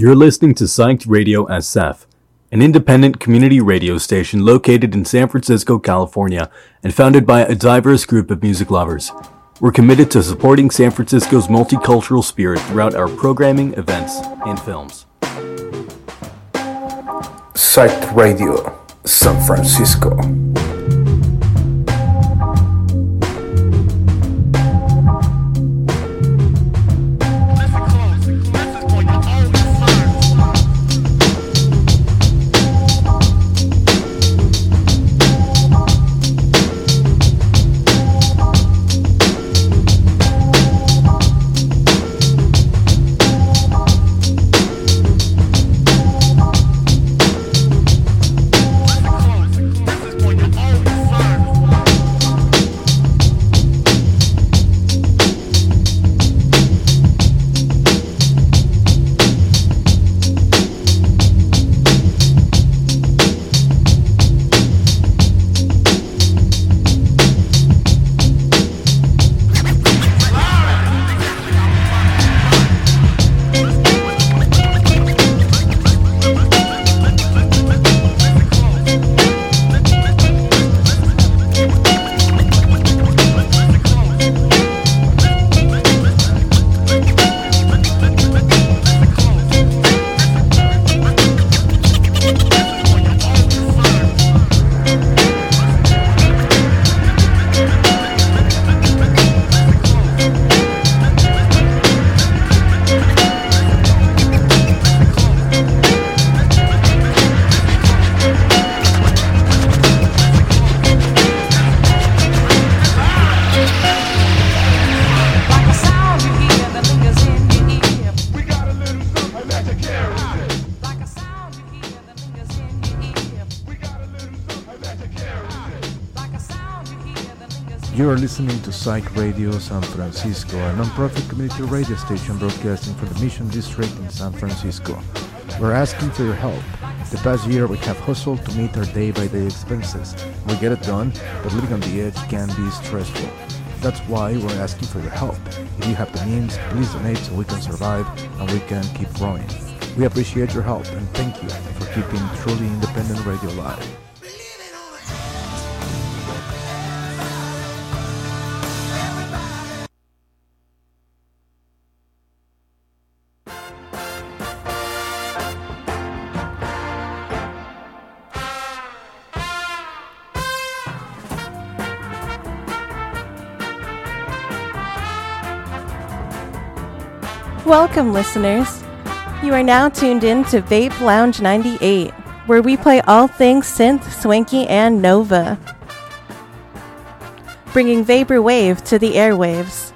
You're listening to Psyched Radio SF, an independent community radio station located in San Francisco, California, and founded by a diverse group of music lovers. We're committed to supporting San Francisco's multicultural spirit throughout our programming, events, and films. Psyched Radio, San Francisco. Listening to Psych Radio San Francisco, a non-profit community radio station broadcasting from the Mission District in San Francisco. We're asking for your help. The past year we have hustled to meet our day-by-day expenses. We get it done, but living on the edge can be stressful. That's why we're asking for your help. If you have the means, please donate so we can survive and we can keep growing. We appreciate your help and thank you for keeping truly independent radio alive. Welcome, listeners. You are now tuned in to Vape Lounge 98, where we play all things synth, swanky, and Nova. Bringing Vapor Wave to the airwaves,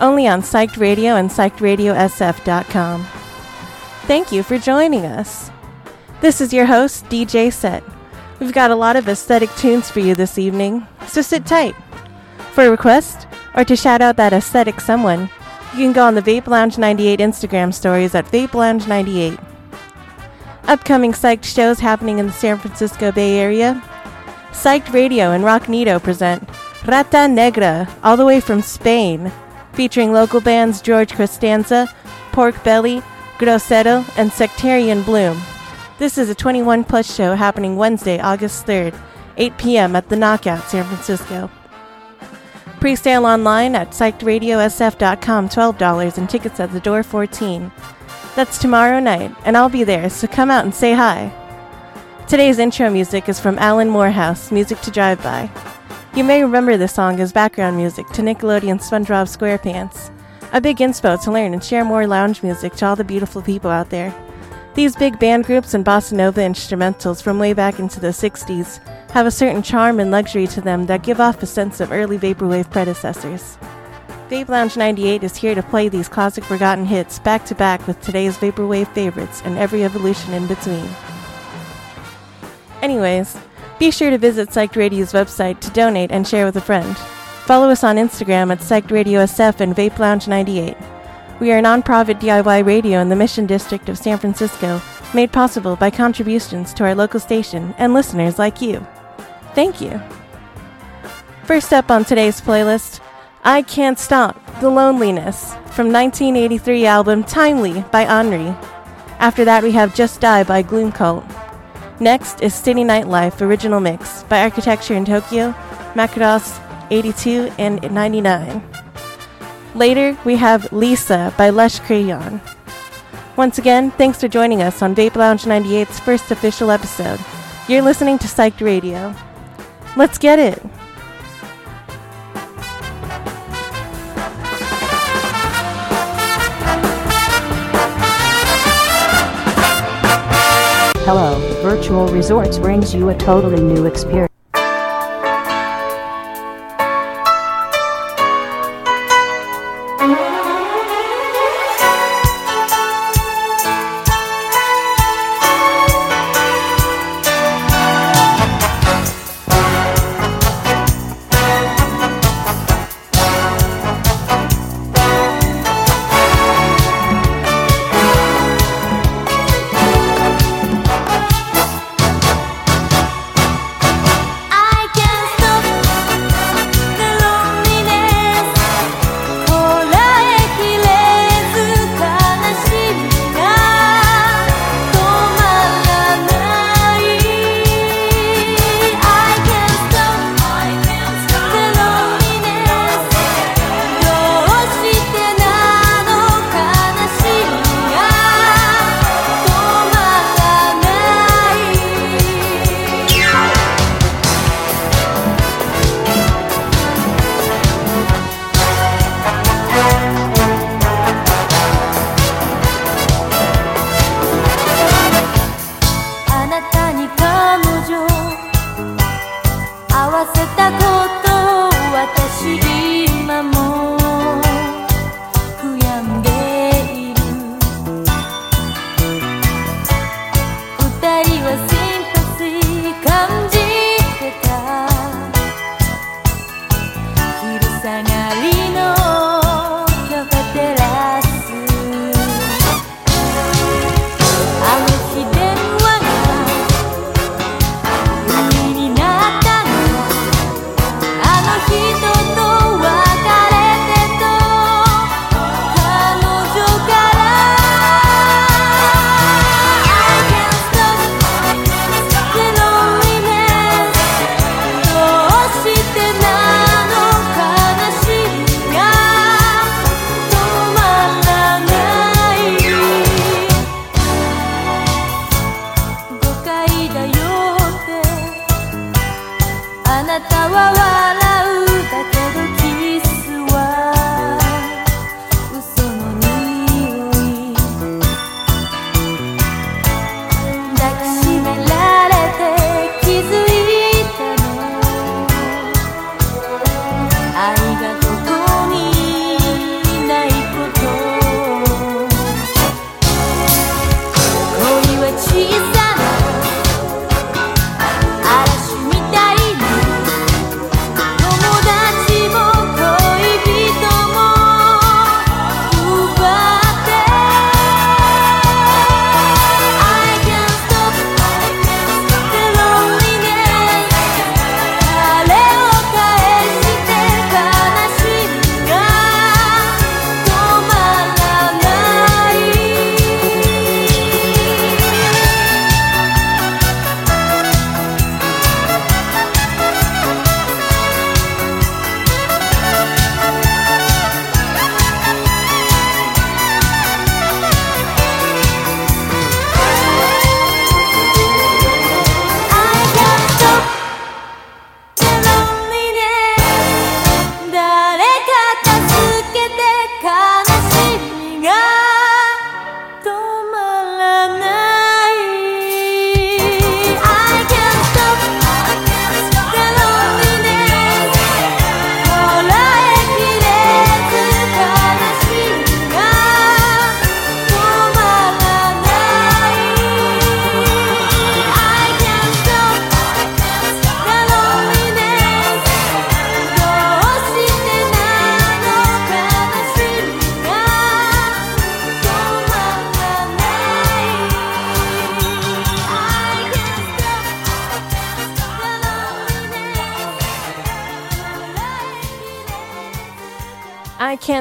only on Psyched Radio and PsychedRadioSF.com. Thank you for joining us. This is your host, DJ Set. We've got a lot of aesthetic tunes for you this evening, so sit tight. For a request, or to shout out that aesthetic someone, you can go on the Vape Lounge 98 Instagram stories at Vape Lounge 98. Upcoming psyched shows happening in the San Francisco Bay Area. Psyched Radio and Rock Nito present Rata Negra, all the way from Spain, featuring local bands George Costanza, Pork Belly, Grosero, and Sectarian Bloom. This is a 21 plus show happening Wednesday, August 3rd, 8 p.m. at the Knockout, San Francisco. Pre-sale online at psychedradiosf.com $12 and tickets at the door 14 That's tomorrow night, and I'll be there, so come out and say hi. Today's intro music is from Alan Moorhouse, Music to Drive By. You may remember this song as background music to Nickelodeon SpongeBob SquarePants, a big inspo to learn and share more lounge music to all the beautiful people out there. These big band groups and bossa nova instrumentals from way back into the 60s have a certain charm and luxury to them that give off a sense of early vaporwave predecessors. Vape Lounge 98 is here to play these classic forgotten hits back to back with today's vaporwave favorites and every evolution in between. Anyways, be sure to visit Psyched Radio's website to donate and share with a friend. Follow us on Instagram at Psyched Radio SF and Vape Lounge 98. We are a nonprofit DIY radio in the Mission District of San Francisco, made possible by contributions to our local station and listeners like you. Thank you. First up on today's playlist, I Can't Stop The Loneliness from 1983 album Timely by Anri. After that, we have Just Die by Gloom Cult. Next is City Nightlife Original Mix by Architecture in Tokyo, Macross 82 and 99. Later, we have Lisa by Lush Crayon. Once again, thanks for joining us on Vape Lounge 98's first official episode. You're listening to Psyched Radio. Let's get it! Hello, Virtual Resorts brings you a totally new experience.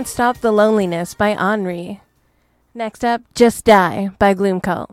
Stop the Loneliness by Anri. Next up, Just Die by Gloomcult.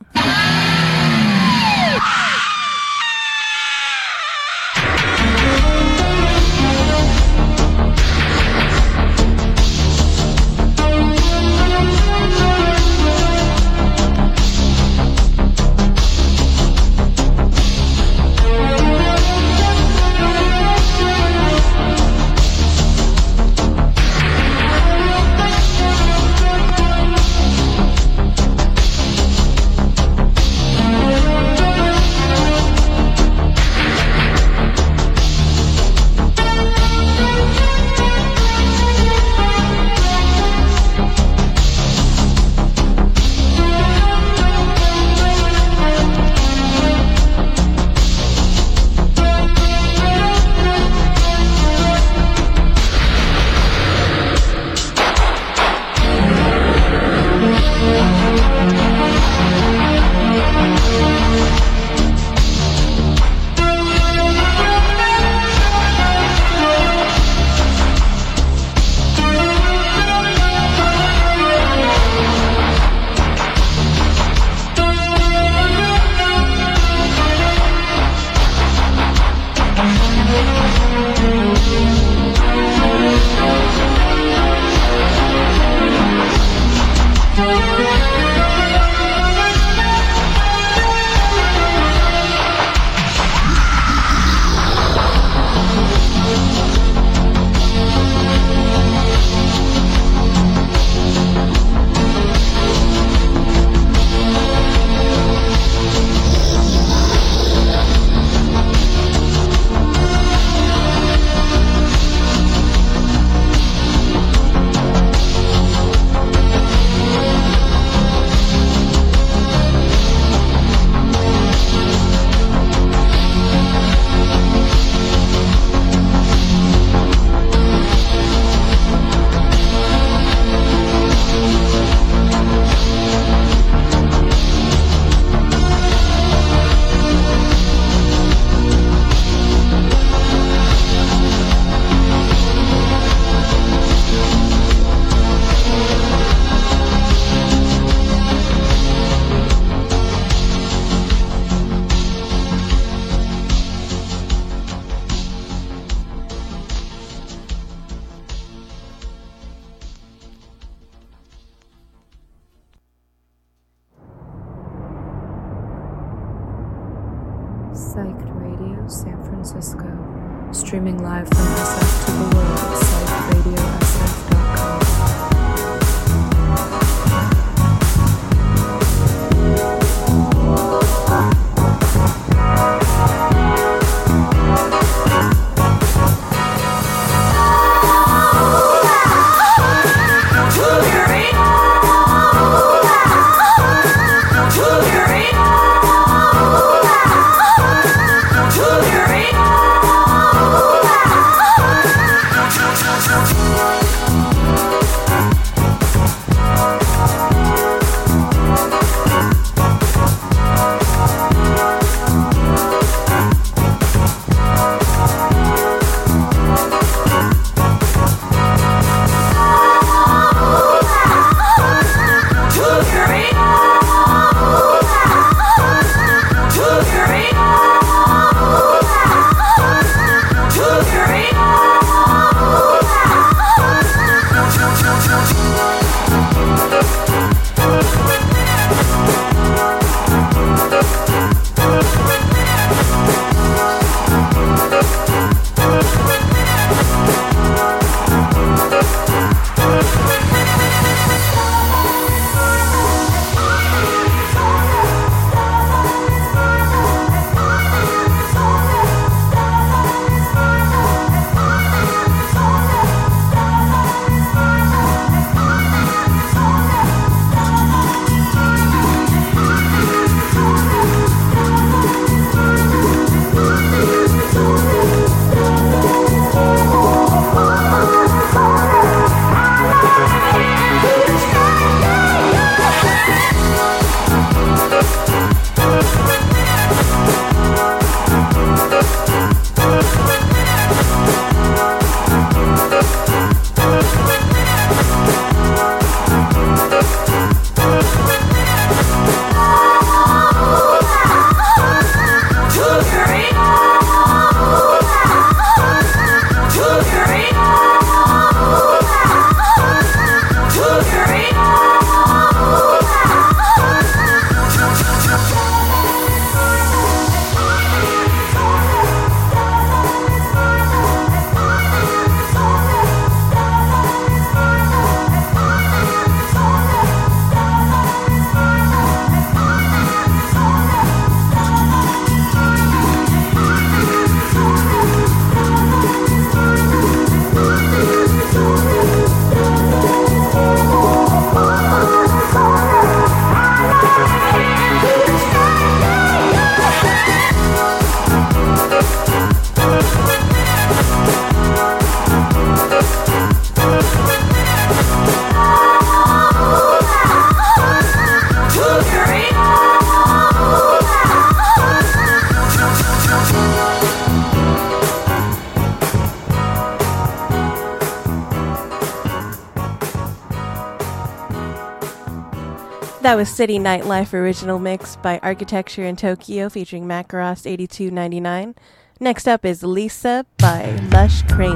That was City Nightlife original mix by Architecture in Tokyo featuring Macross 8299. Next up is Lisa by Lush Crayon.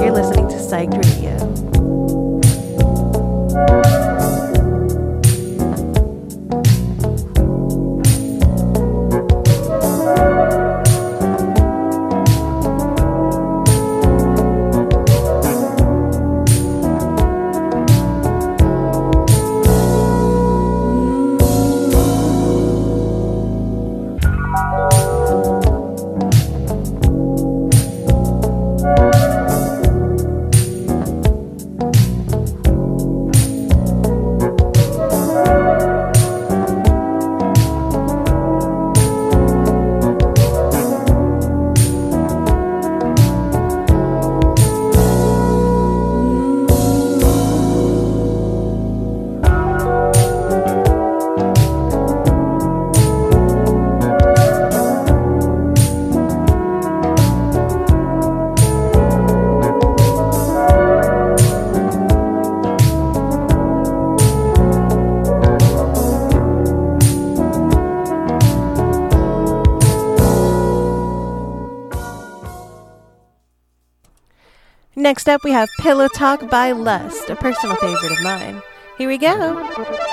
You're listening to Psyched Radio. Next up, we have Pillow Talk by Lust, a personal favorite of mine. Here we go.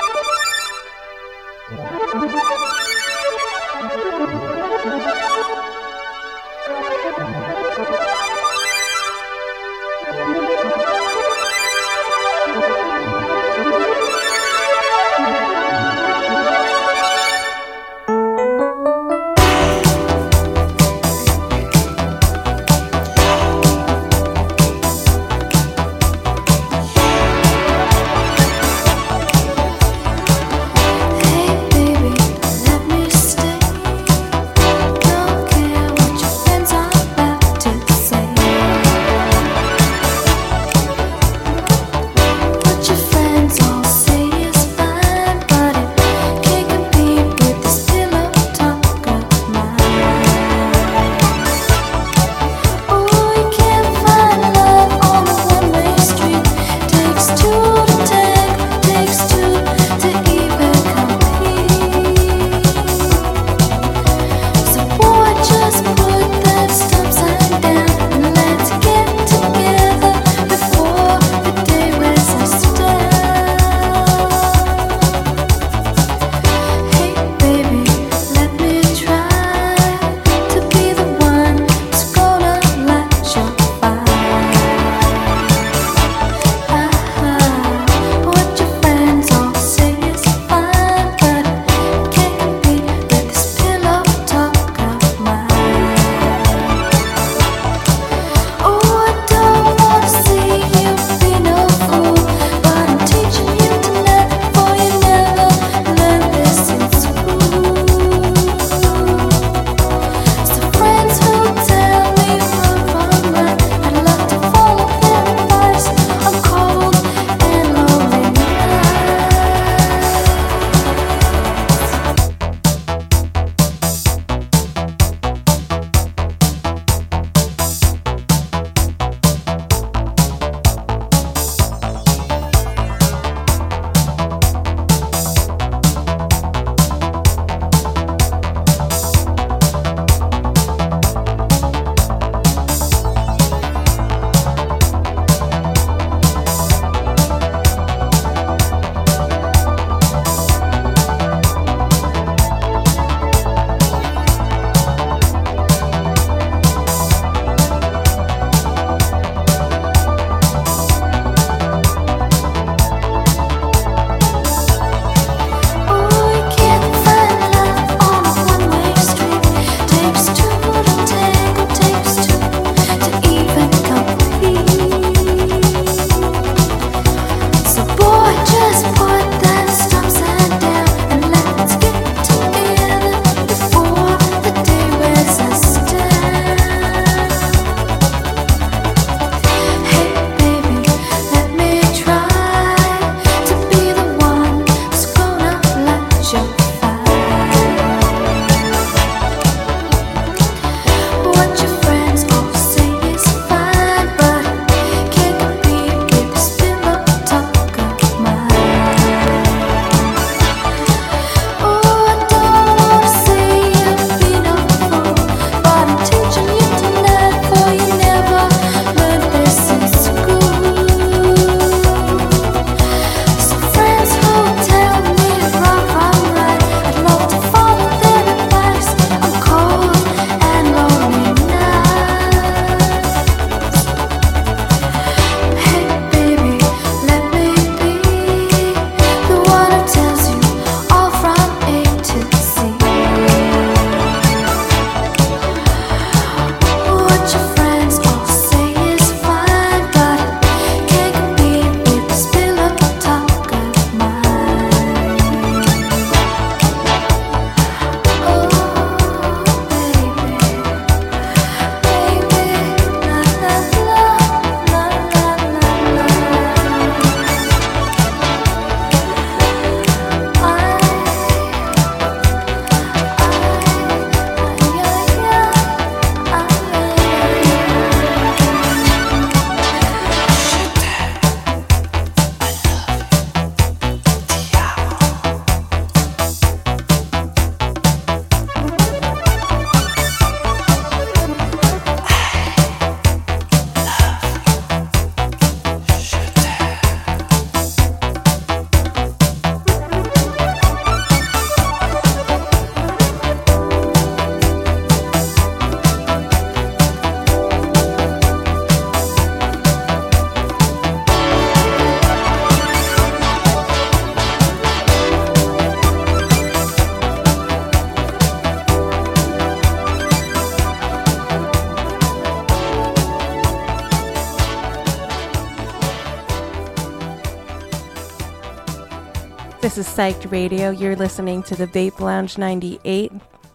This is Psyched Radio. You're listening to the Vape Lounge 98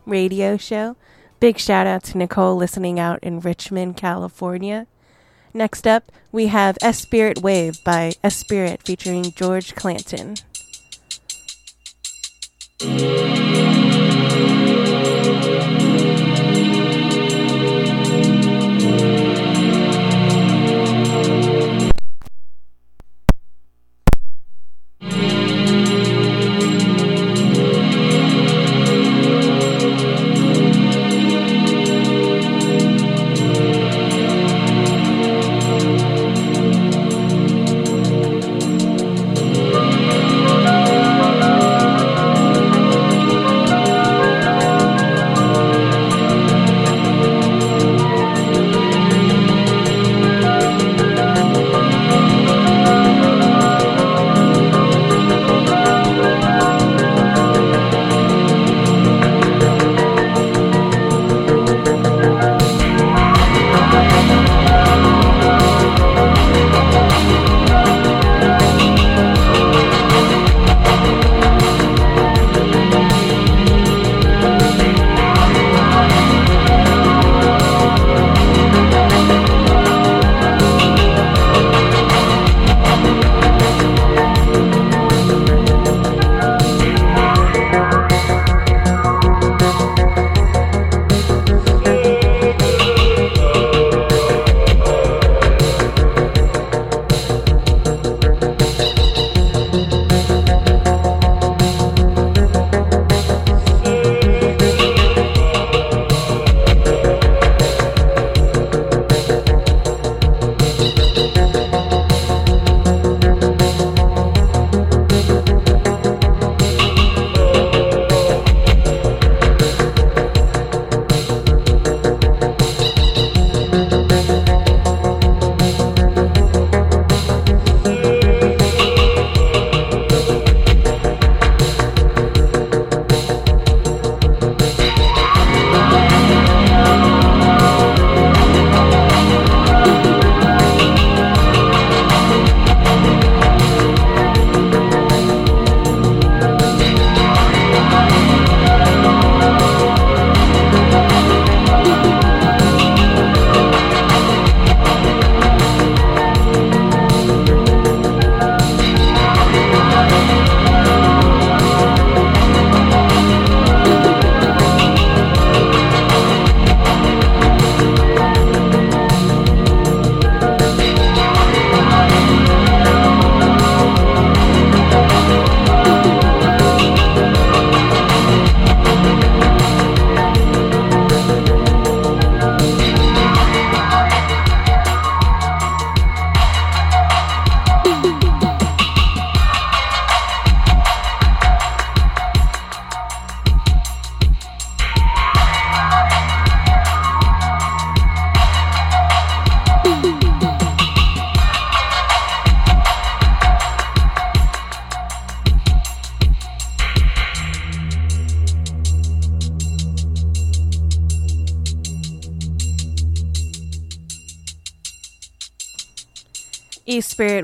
radio show. Big shout out to Nicole listening out in Richmond, California. Next up, we have S Spirit Wave by S Spirit featuring George Clanton.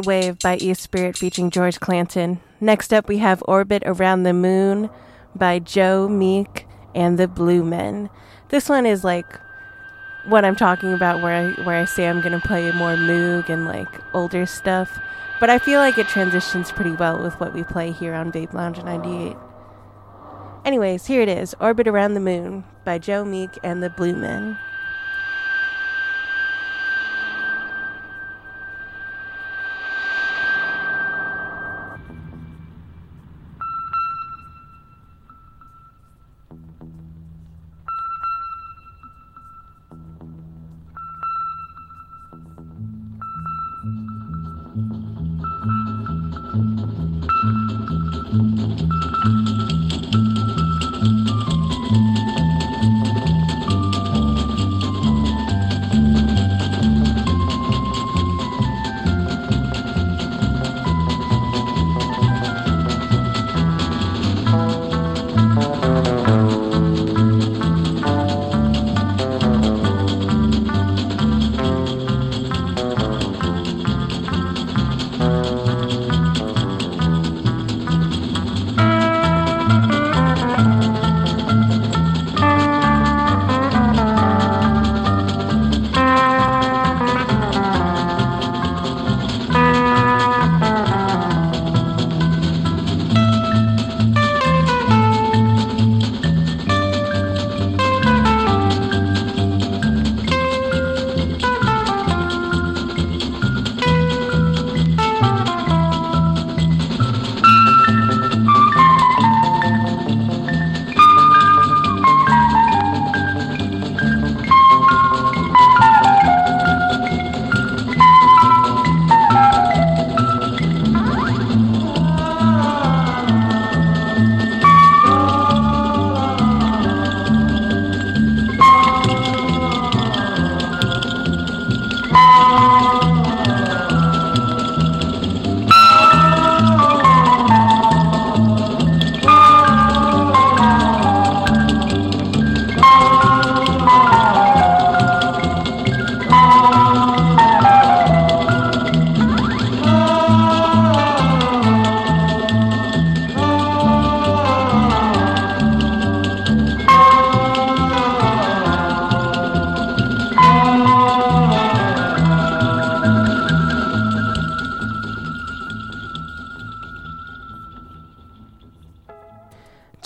Wave by E Spirit featuring George Clanton. Next up, we have Orbit Around the Moon by Joe Meek and the Blue Men. This one is like what I'm talking about, where I where I say I'm gonna play more Moog and like older stuff, but I feel like it transitions pretty well with what we play here on Vape Lounge 98. Anyways, here it is Orbit Around the Moon by Joe Meek and the Blue Men.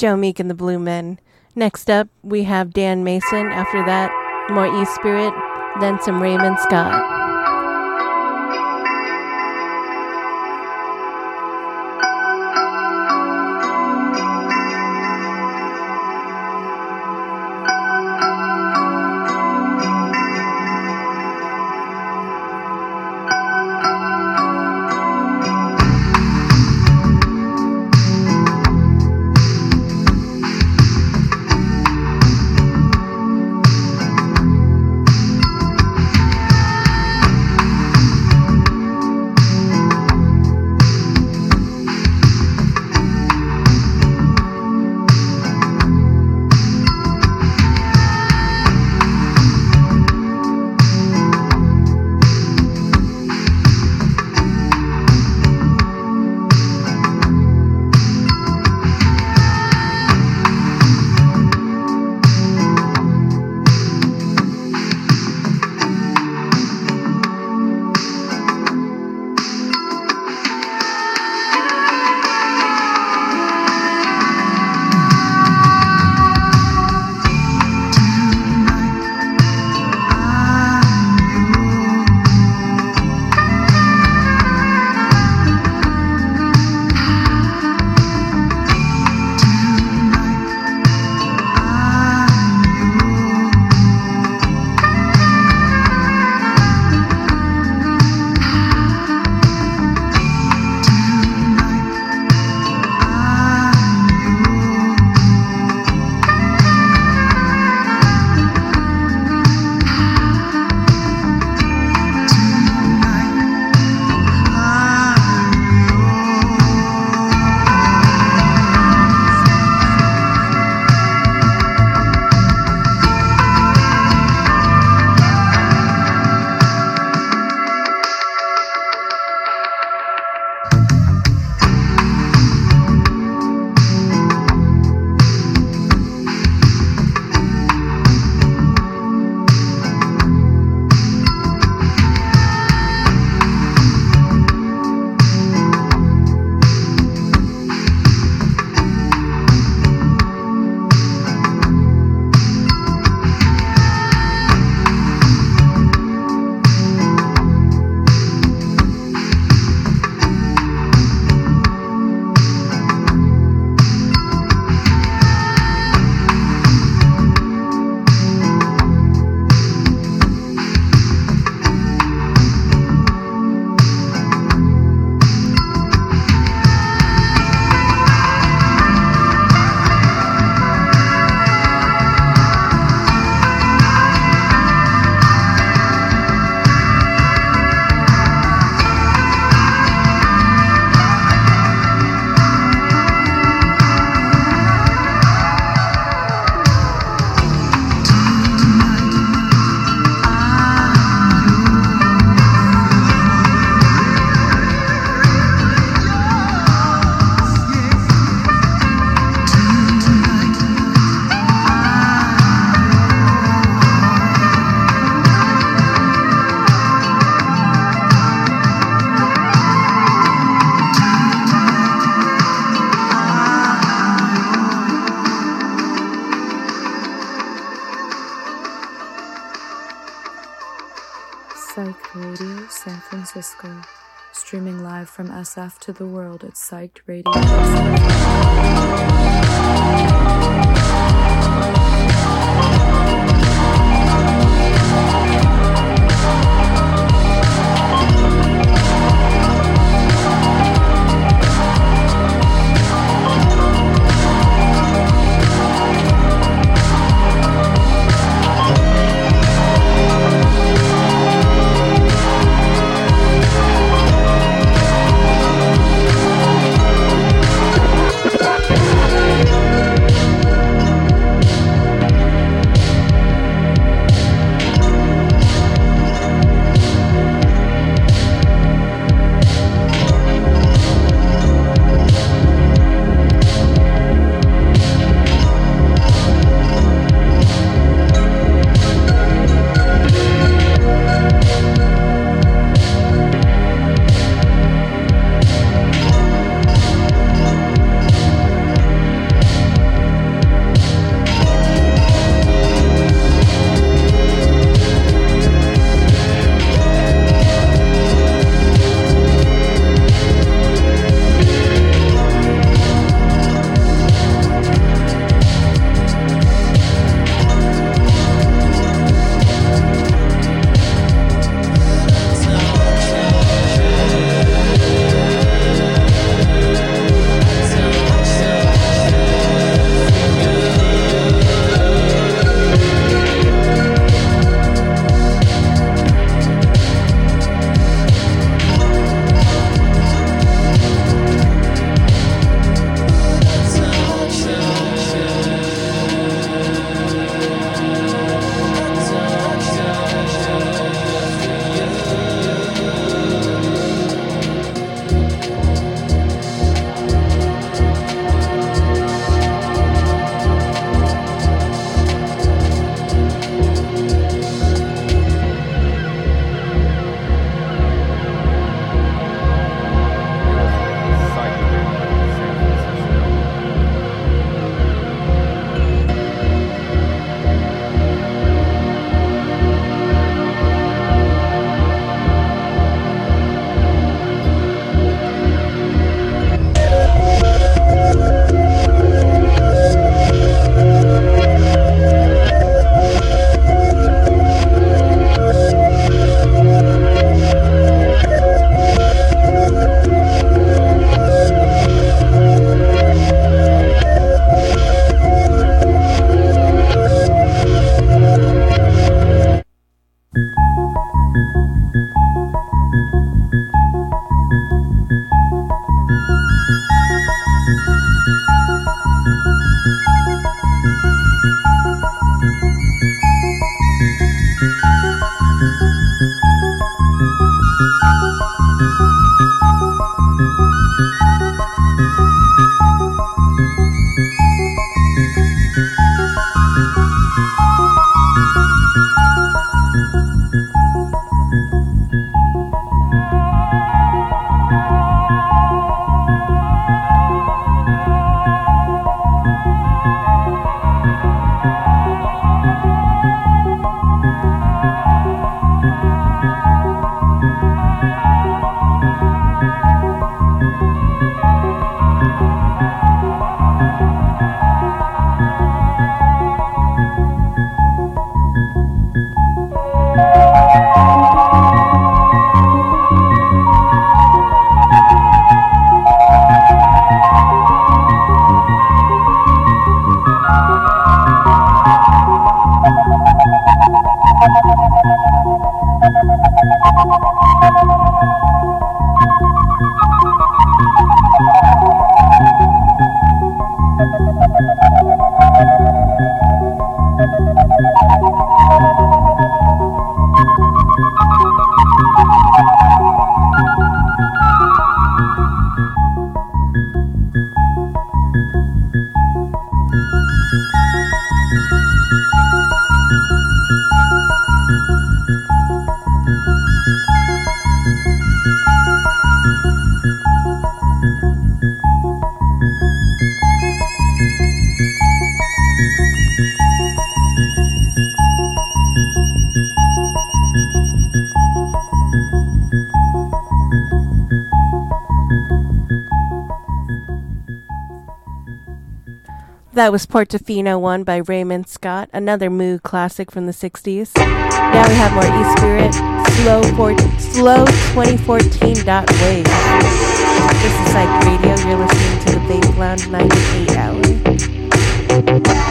Joe Meek and the Blue Men. Next up, we have Dan Mason. After that, more E Spirit, then some Raymond Scott. SF to the world at Psyched Radio. That was Portofino 1 by Raymond Scott, another mood classic from the 60s. Now we have more E Spirit, Slow, slow 2014 dot wave. This is Psych Radio. You're listening to the Vape Lounge 98 hour.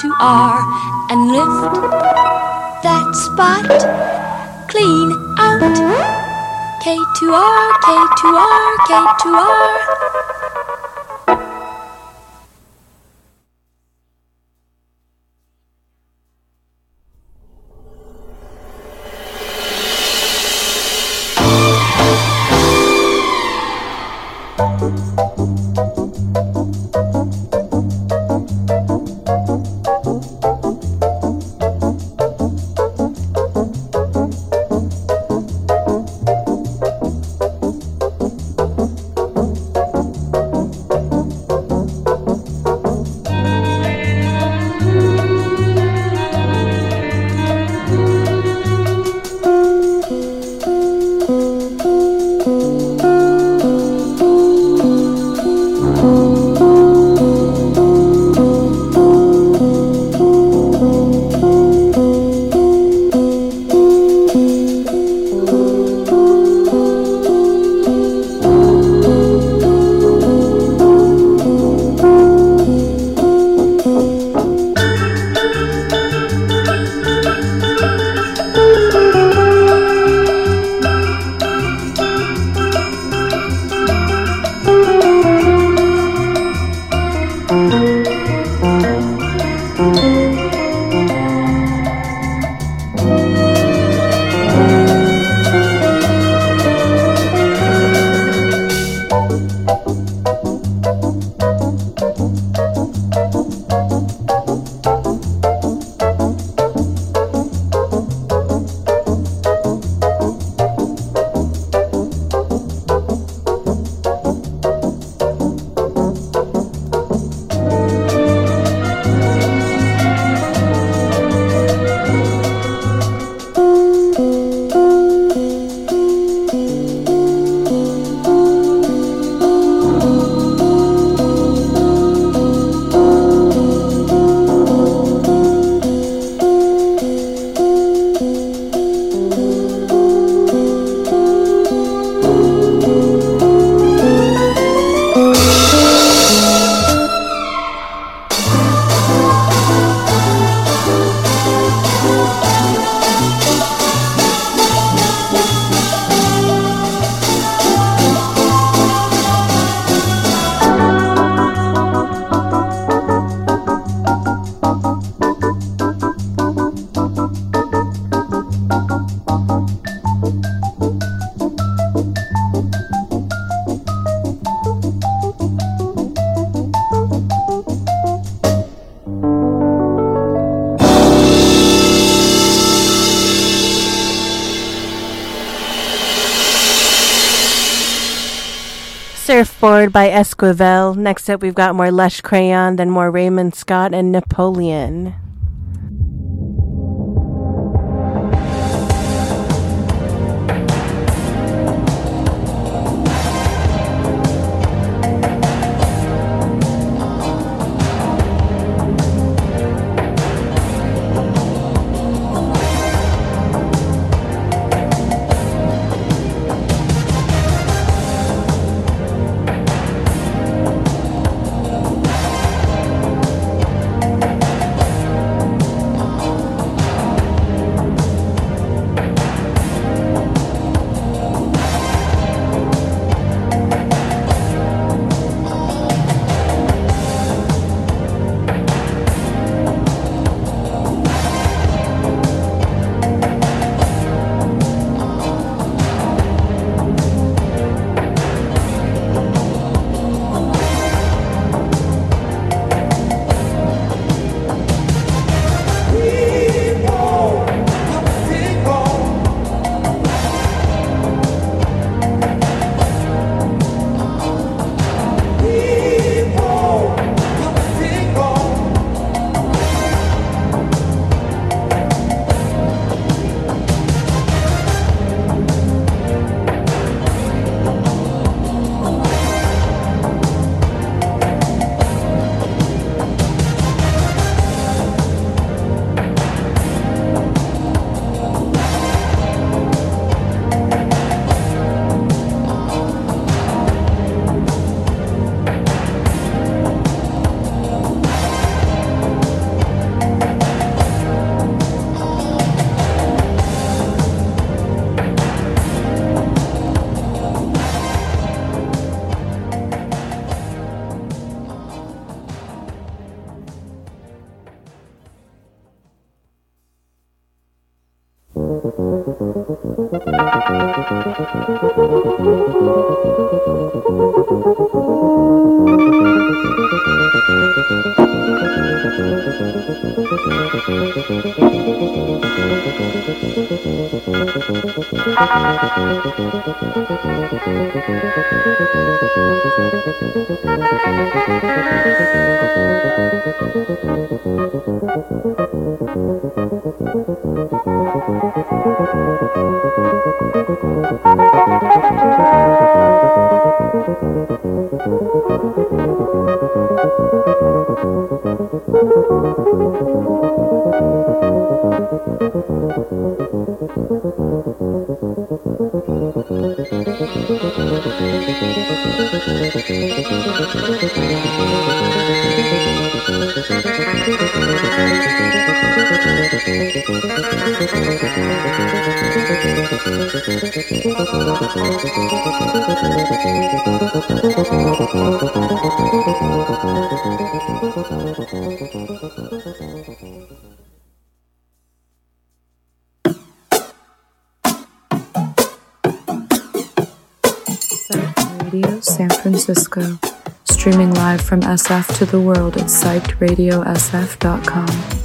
For K2R and lift that spot clean out. K2R, K2R, K2R. Surfboard by Esquivel. Next up, we've got more Lush Crayon, then more Raymond Scott and Napoleon. To the world at psychedradiosf.com.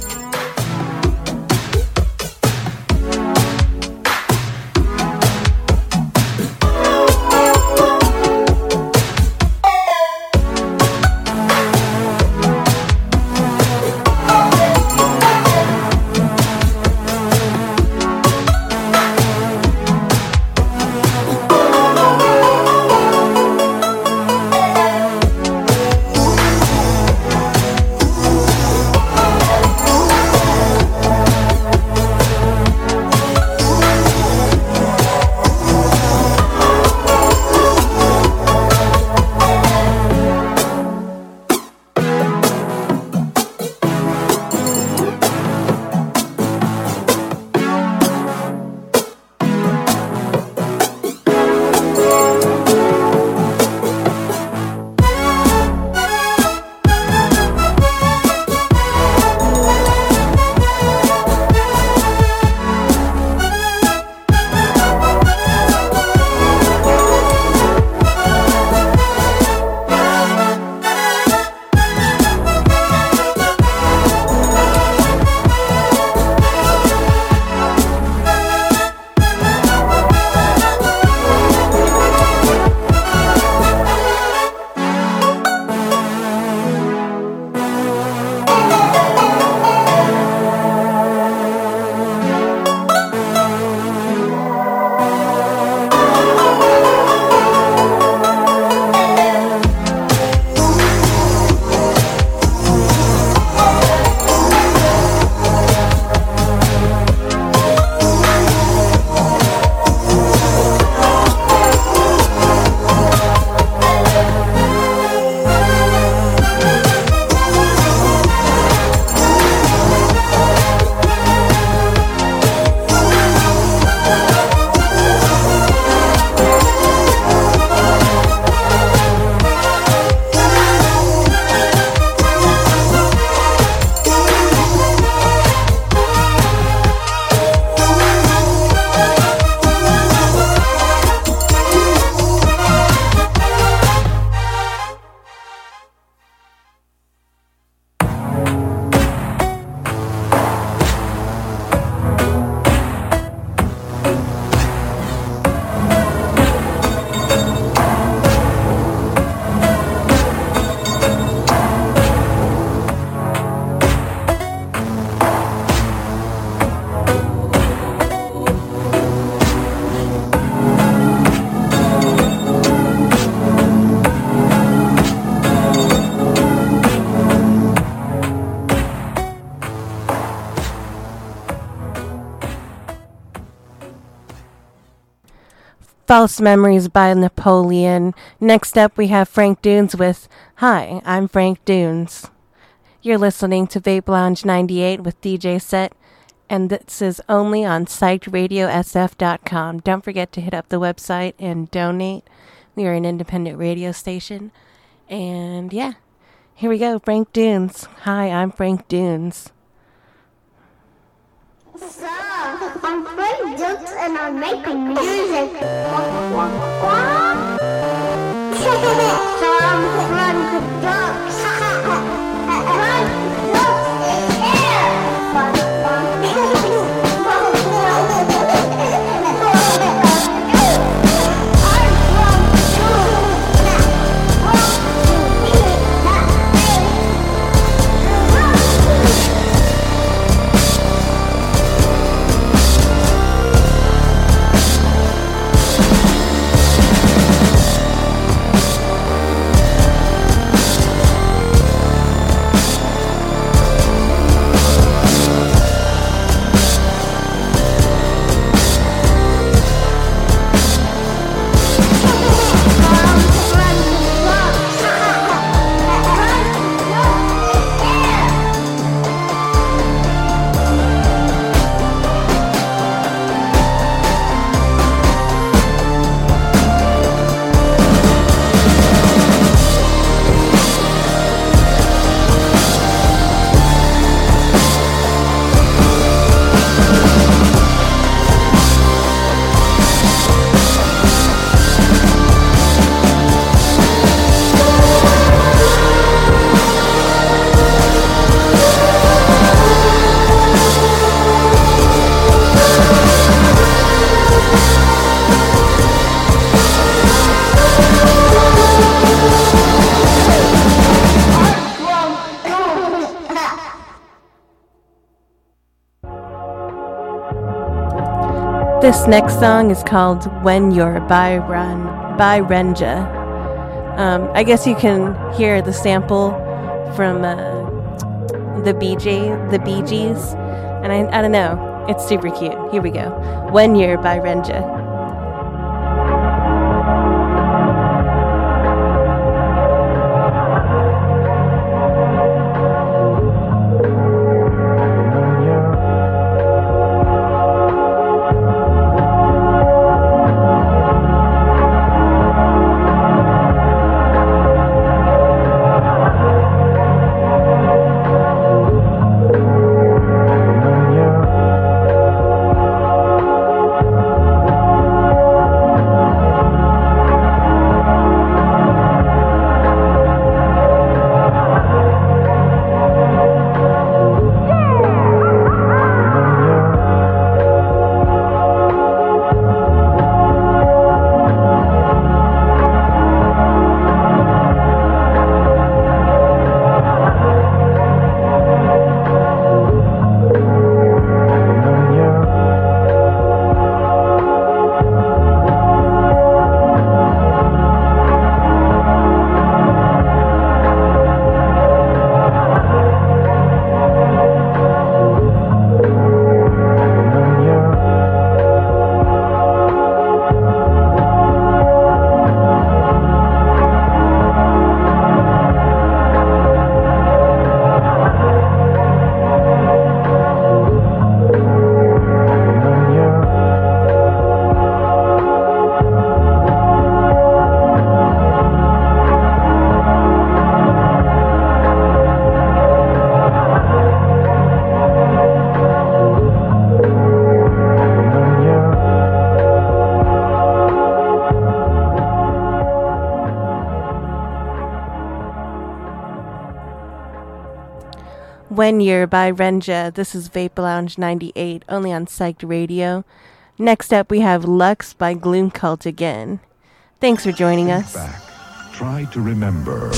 False Memories by Napoleon. Next up, we have Frank Dunes with Hi, I'm Frank Dunes. You're listening to Vape Lounge 98 with DJ Set, and this is only on psychedradiosf.com. Don't forget to hit up the website and donate. We are an independent radio station. And yeah, here we go. Frank Dunes. Hi, I'm Frank Dunes. This next song is called When You're by Ren by Renja. Um, I guess you can hear the sample from uh, the BJ, the Bee Gees, and I, I don't know, it's super cute. Here we go. When You're by Renja. You're by Renja. This is Vape Lounge 98, only on Psyched Radio. Next up, we have Lux by Gloom Cult again. Thanks for joining us. Back. Try to remember.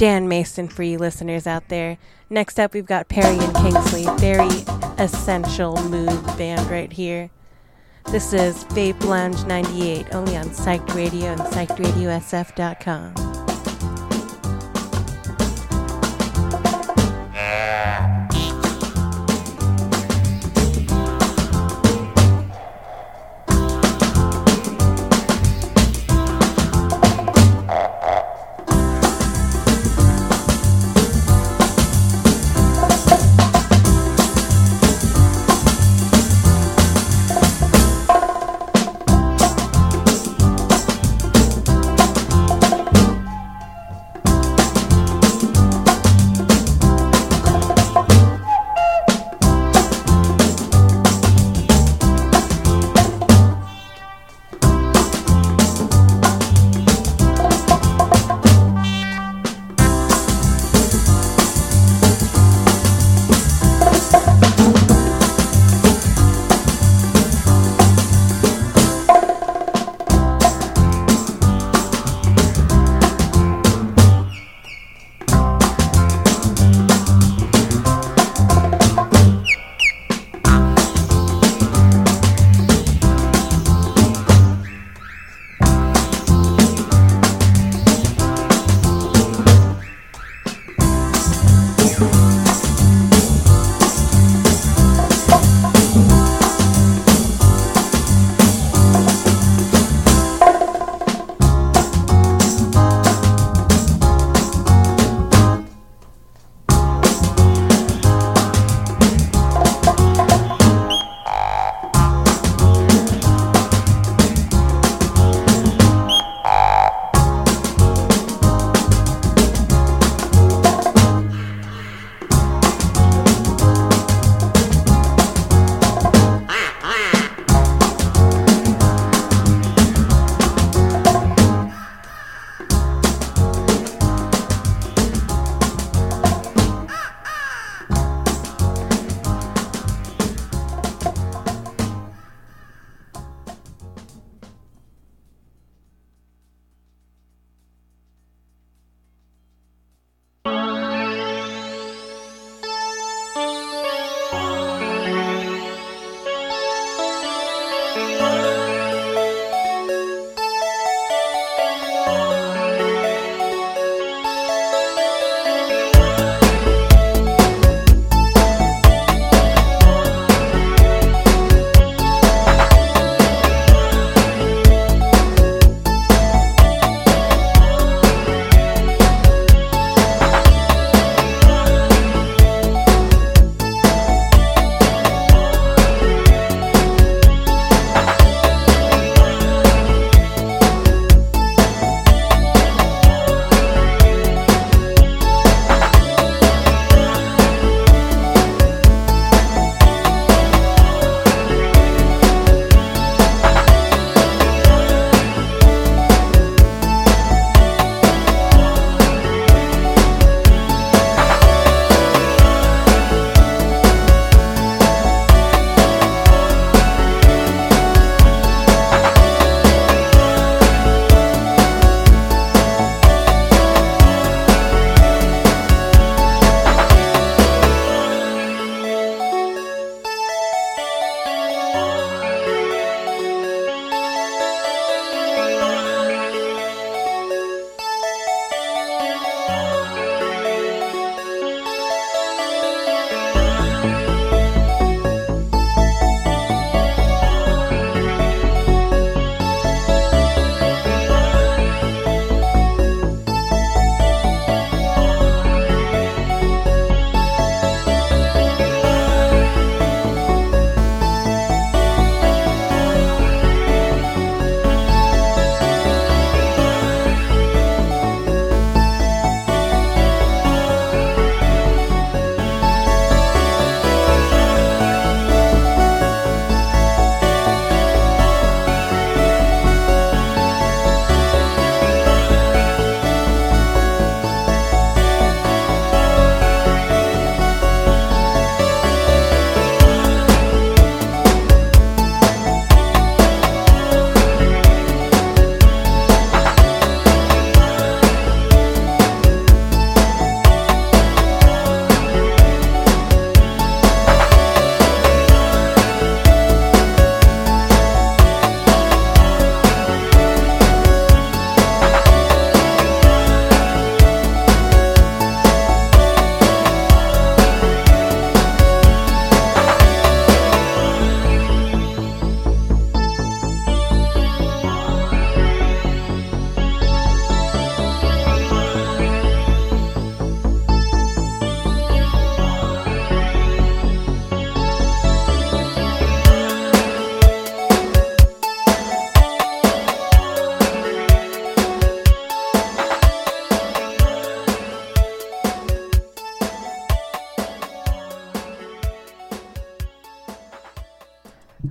Dan Mason for you listeners out there. Next up, we've got Perrey and Kingsley. Very essential mood band right here. This is Vape Lounge 98, only on Psyched Radio and PsychedRadioSF.com.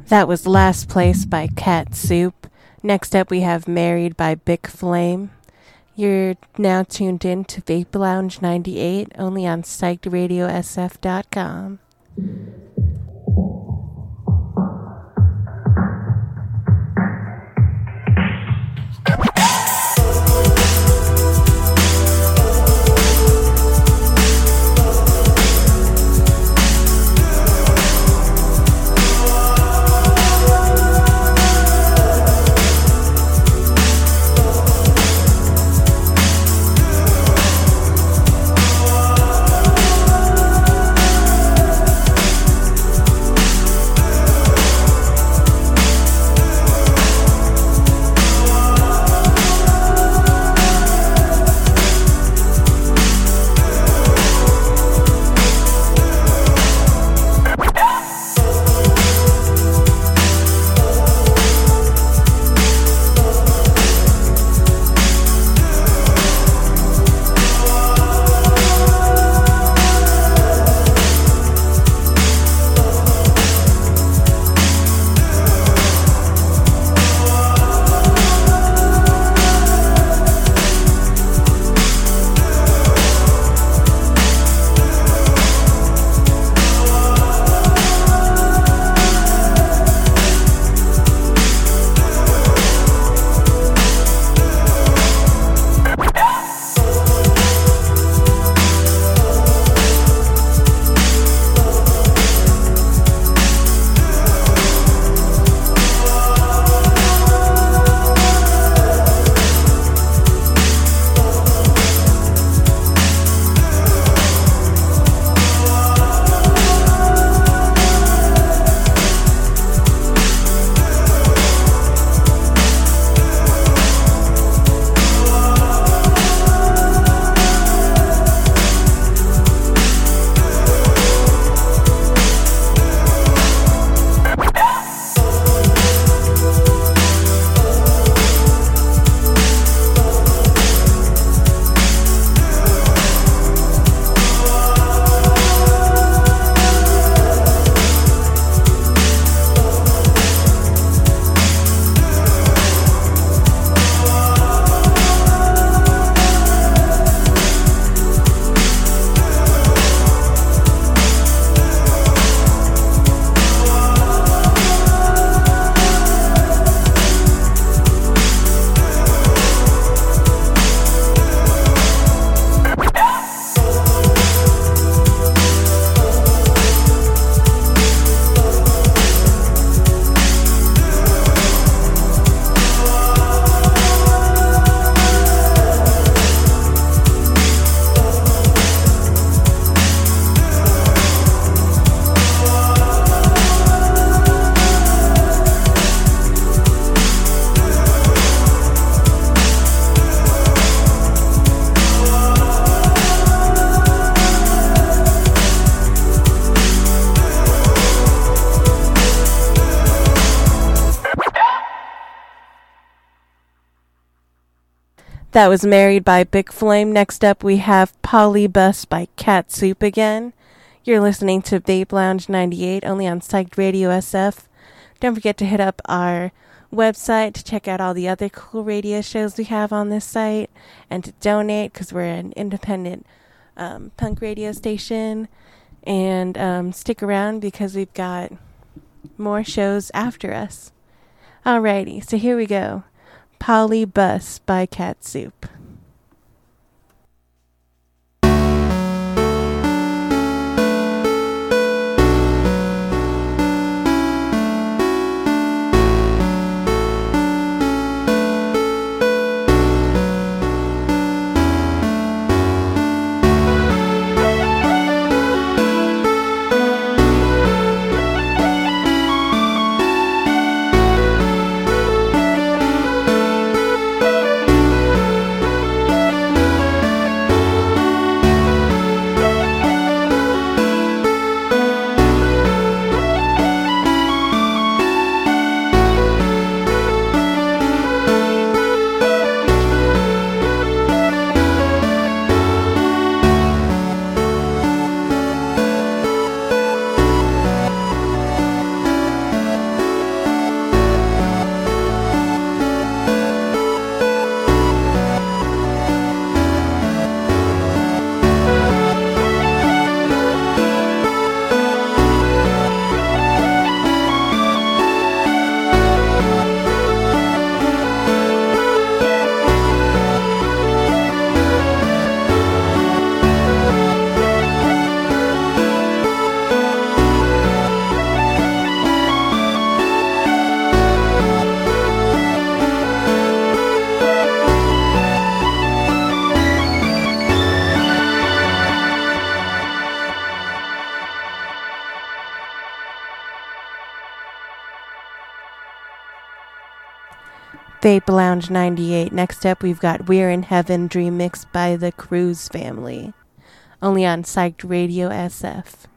That was Last Place by Cat Soup. Next up, we have Married by Bic Flame. You're now tuned in to Vape Lounge 98, only on PsychedRadioSF.com. That was Married by Big Flame. Next up, we have Polybus by Cat Soup again. You're listening to Vape Lounge 98, only on Psyched Radio SF. Don't forget to hit up our website to check out all the other cool radio shows we have on this site and to donate because we're an independent um, punk radio station. And um, stick around because we've got more shows after us. Alrighty, so here we go. Polybus by Cat Soup. Vape Lounge 98. Next up, we've got We're in Heaven Dream Mix by the Cruise Family. Only on Psyched Radio SF.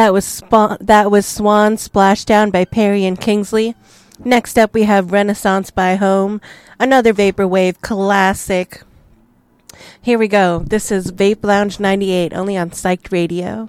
That was Spa- that was Swan Splashdown by Perrey and Kingsley. Next up we have Renaissance by Home, another vaporwave classic. Here we go. This is Vape Lounge 98 only on Psyched Radio.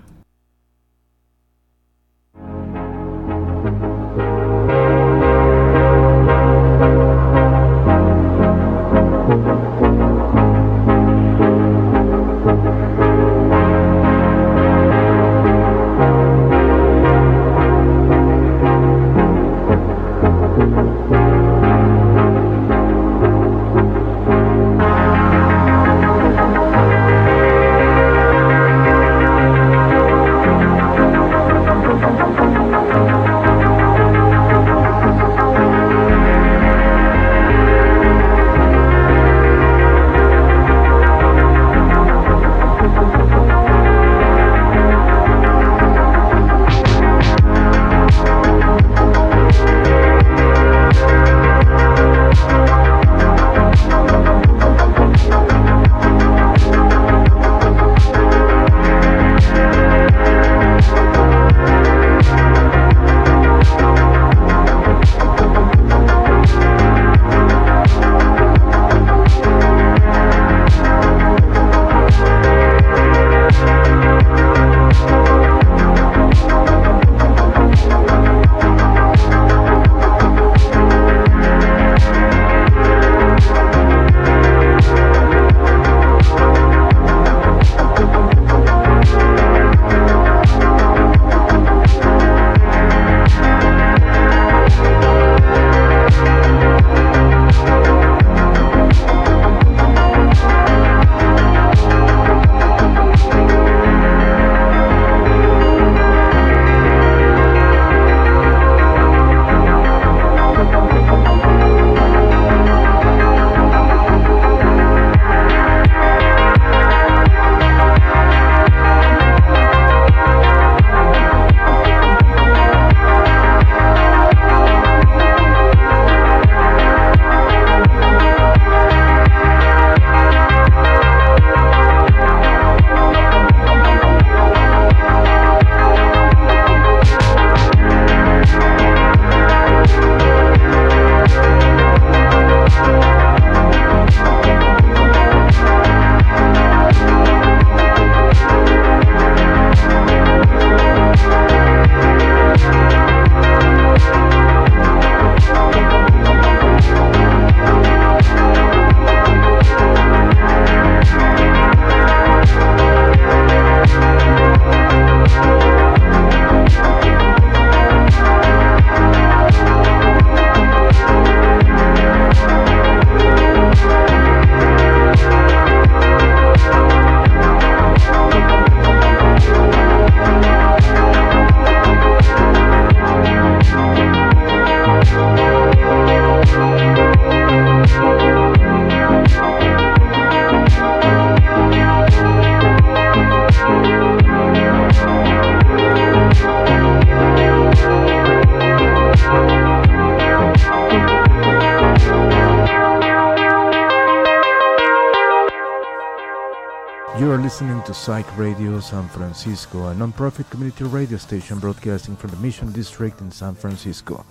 Listening to Psyched Radio San Francisco, a nonprofit community radio station broadcasting from the Mission District in San Francisco.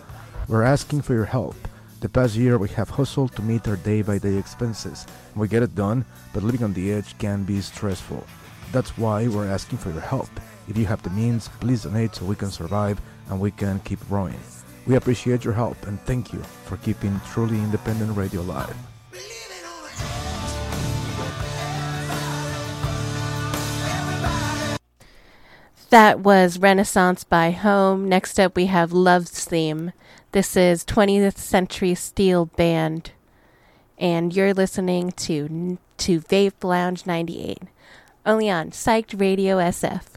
We're asking for your help. The past year, we have hustled to meet our day by day expenses. We get it done, but living on the edge can be stressful. That's why we're asking for your help. If you have the means, please donate so we can survive and we can keep growing. We appreciate your help and thank you for keeping truly independent radio alive. That was Renaissance by Home. Next up, we have Love's Theme. This is 20th Century Steel Band, and you're listening to to Vape Lounge 98, only on Psyched Radio SF.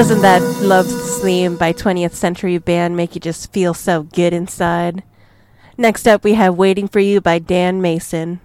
Doesn't that Love Theme by 20th Century Band make you just feel so good inside? Next up, we have Waiting for You by Dan Mason.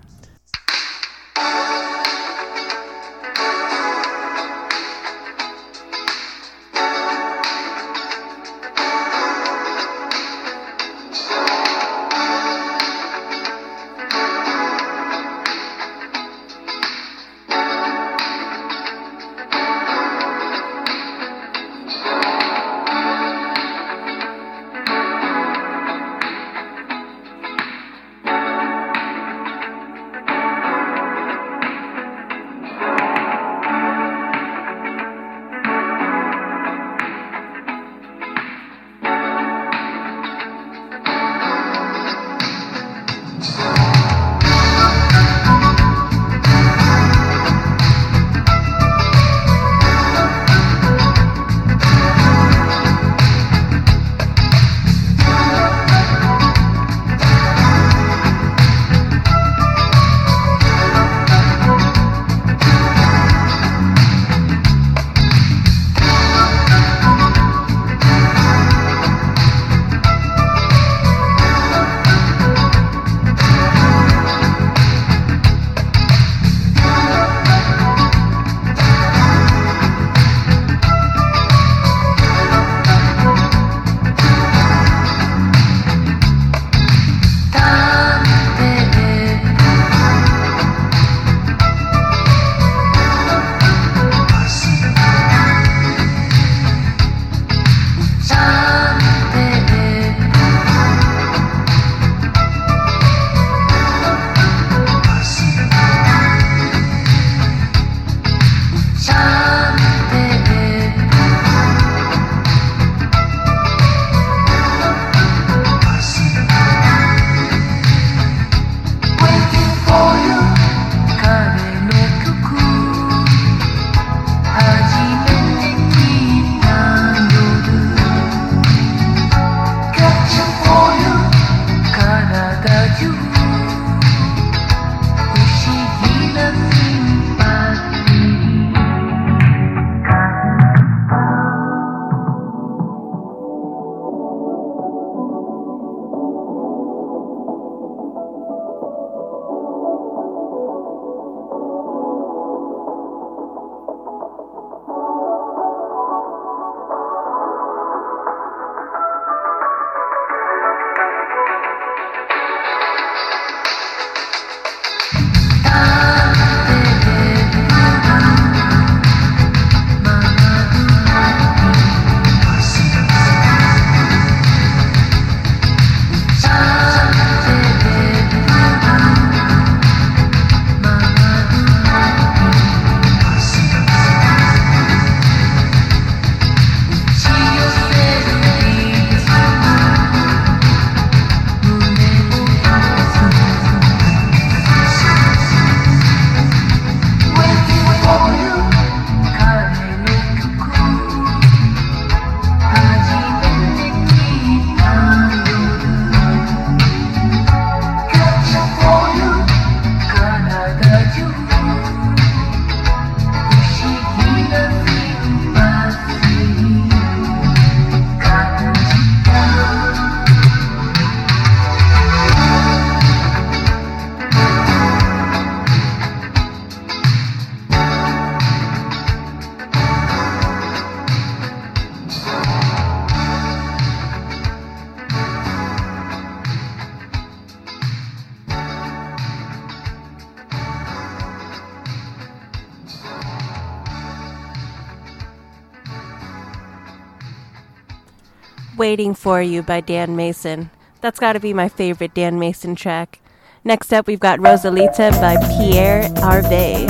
Waiting for You by Dan Mason. That's got to be my favorite Dan Mason track. Next up, we've got Rosalita by Pierre Harvey.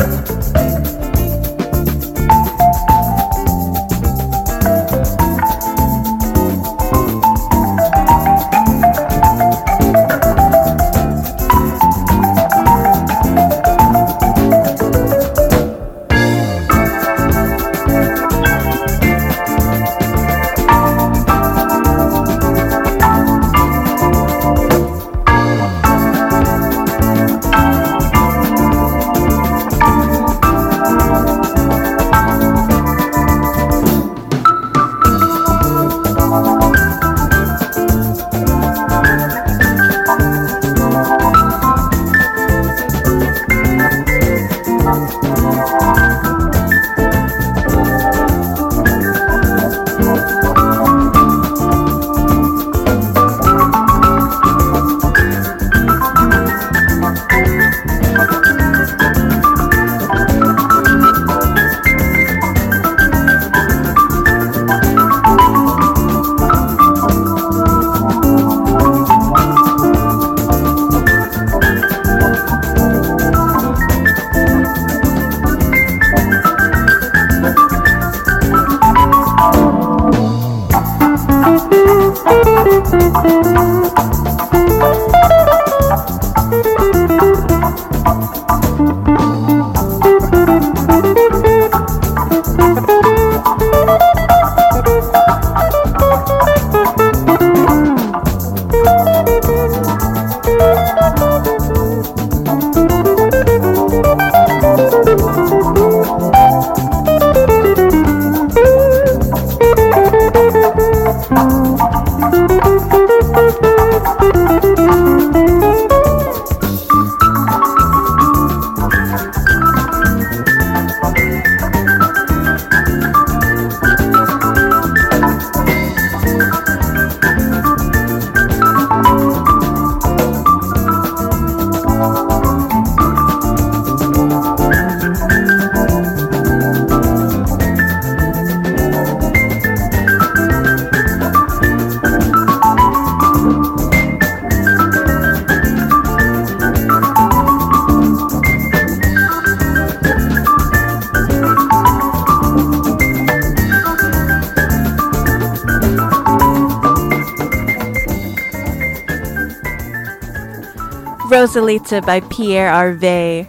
Rosalita by Pierre Harvey.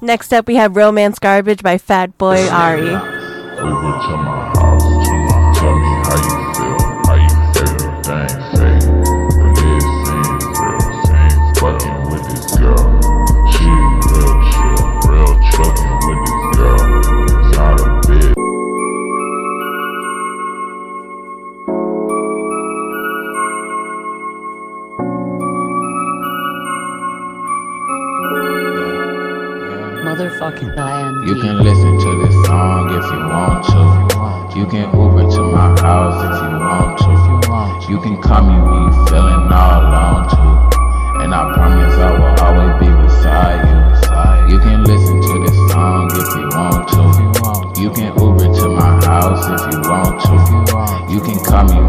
Next up, we have Romance Garbage by Fat Boy Ari.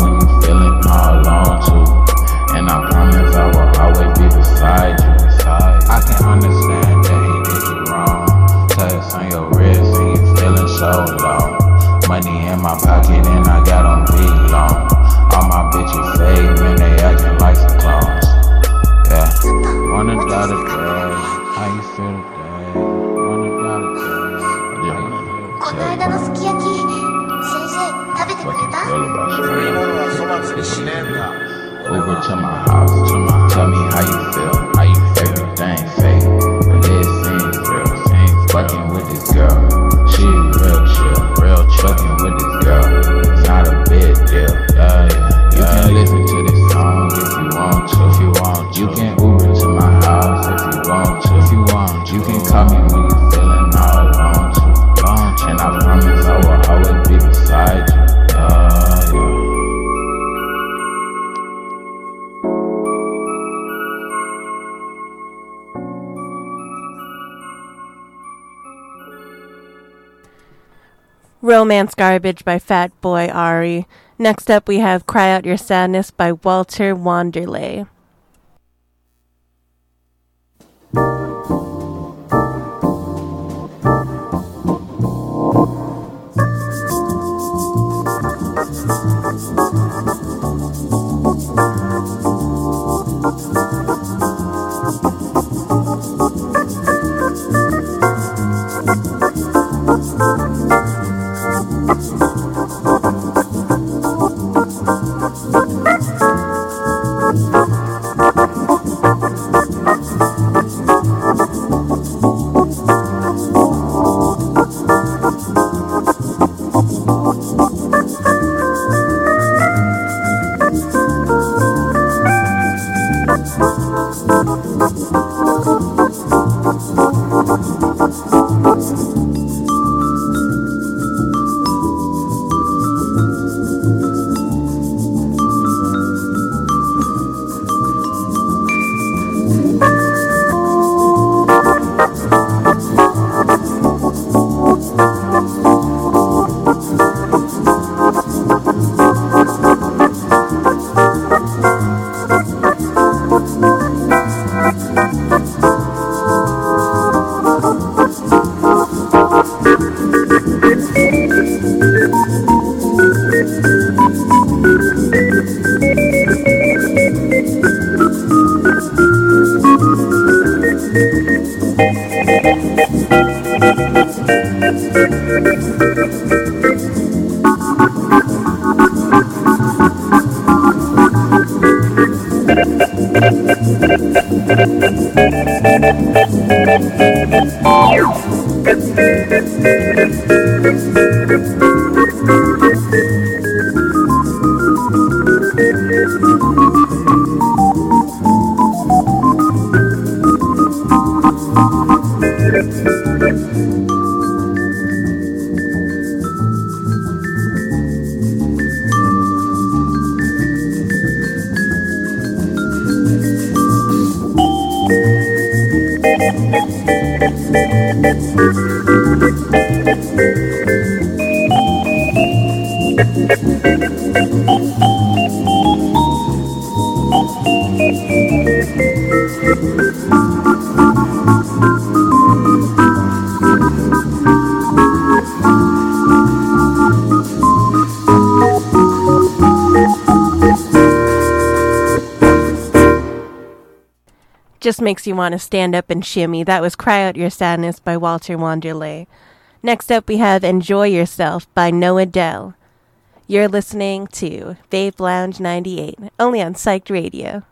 when you feeling all alone too. And I promise I will always be beside you. I can understand that he did you wrong. Touch on your wrist and you feeling so low. Money in my pocket and I got on be long. All my bitches fake, man, they acting like some clones. Yeah, wanna die today. How you feel today? Wanna die today? Yeah, この間のすき焼き over to my house, tell me how you feel, how you everything fake. Romance Garbage by Fat Boy Ari. Next up, we have Cry Out Your Sadness by Walter Wanderley. Makes you want to stand up and shimmy. That was Cry Out Your Sadness by Walter Wanderley. Next up, we have Enjoy Yourself by Noah Dell. You're listening to Vape Lounge 98, only on Psyched Radio.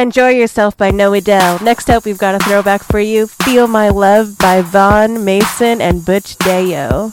Enjoy Yourself by Noah Dell. Next up, we've got a throwback for you Feel My Love by Vaughn Mason and Butch Dayo.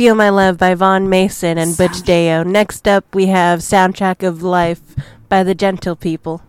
Feel My Love by Vaughn Mason and Butch Dayo. Next up, we have Soundtrack of Life by the Gentle People.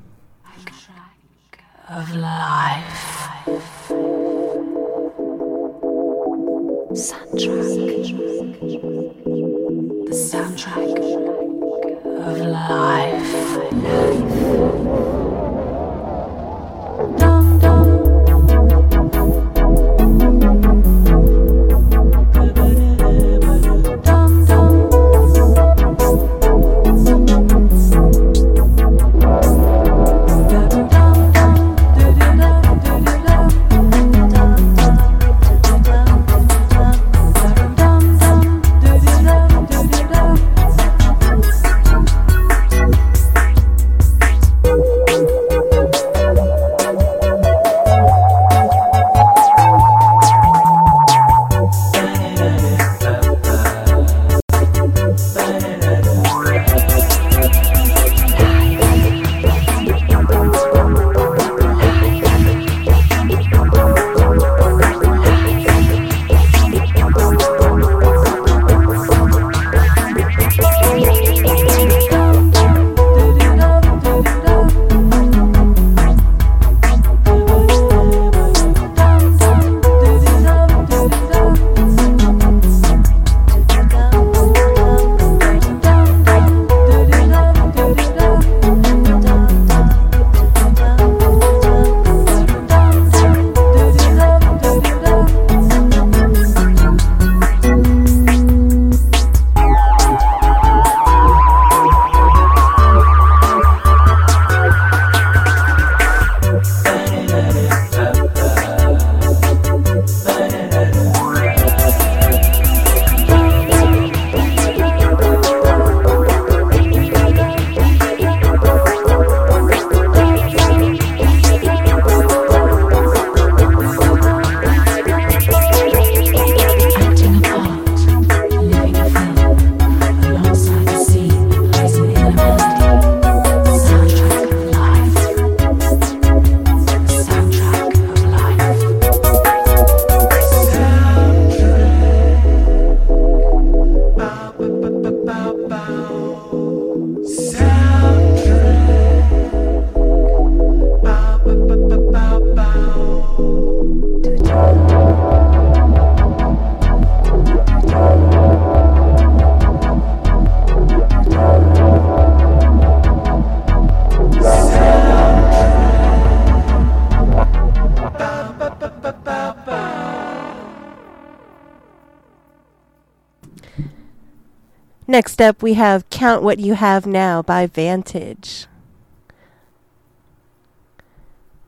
Next up, we have Count What You Have Now by Vantage.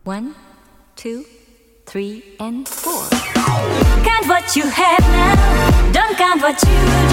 One, two, three, and four. Count what you have now. Don't count what you don't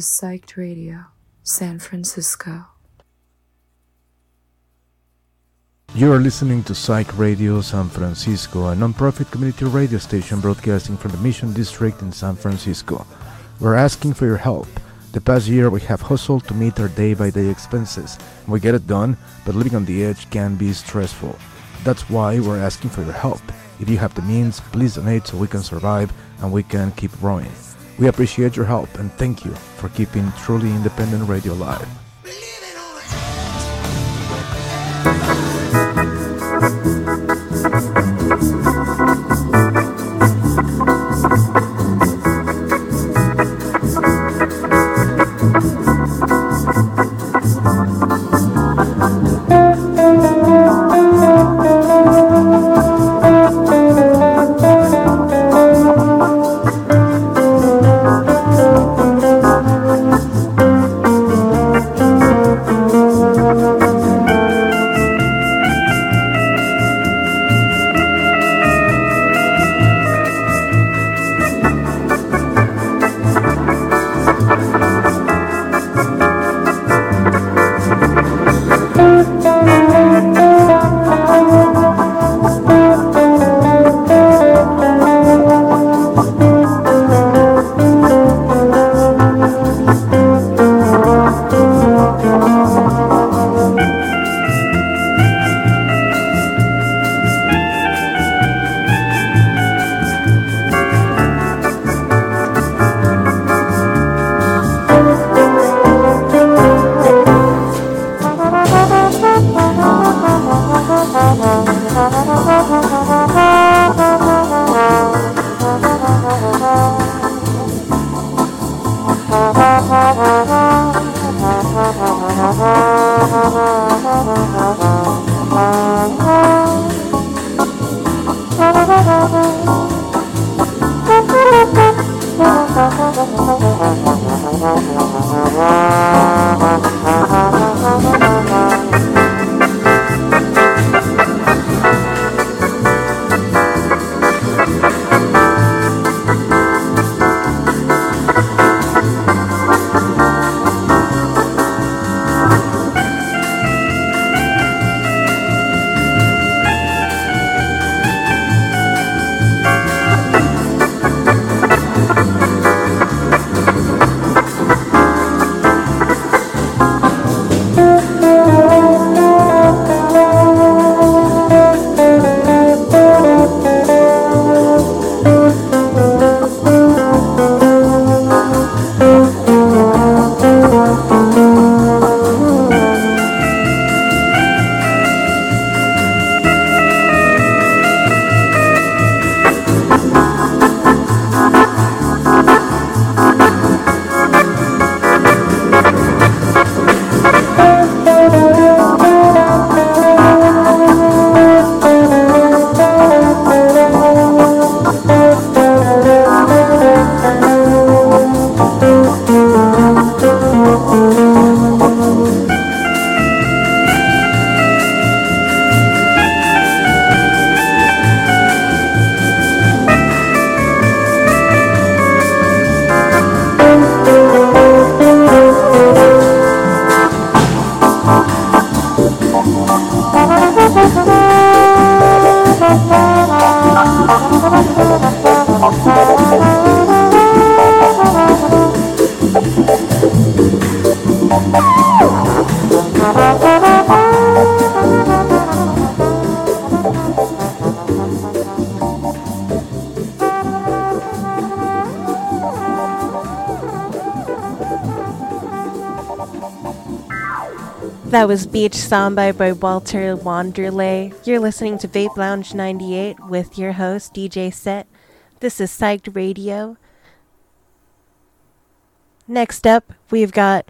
to Psyched Radio, San Francisco. You are listening to Psyched Radio San Francisco, a non-profit community radio station broadcasting from the Mission District in San Francisco. We're asking for your help. The past year we have hustled to meet our day-by-day expenses. We get it done, but living on the edge can be stressful. That's why we're asking for your help. If you have the means, please donate so we can survive and we can keep growing. We appreciate your help and thank you for keeping truly independent radio alive. Was Beach Samba by Walter Wanderley. You're listening to Vape Lounge 98 with your host, DJ Set. This is Psyched Radio. Next up, we've got.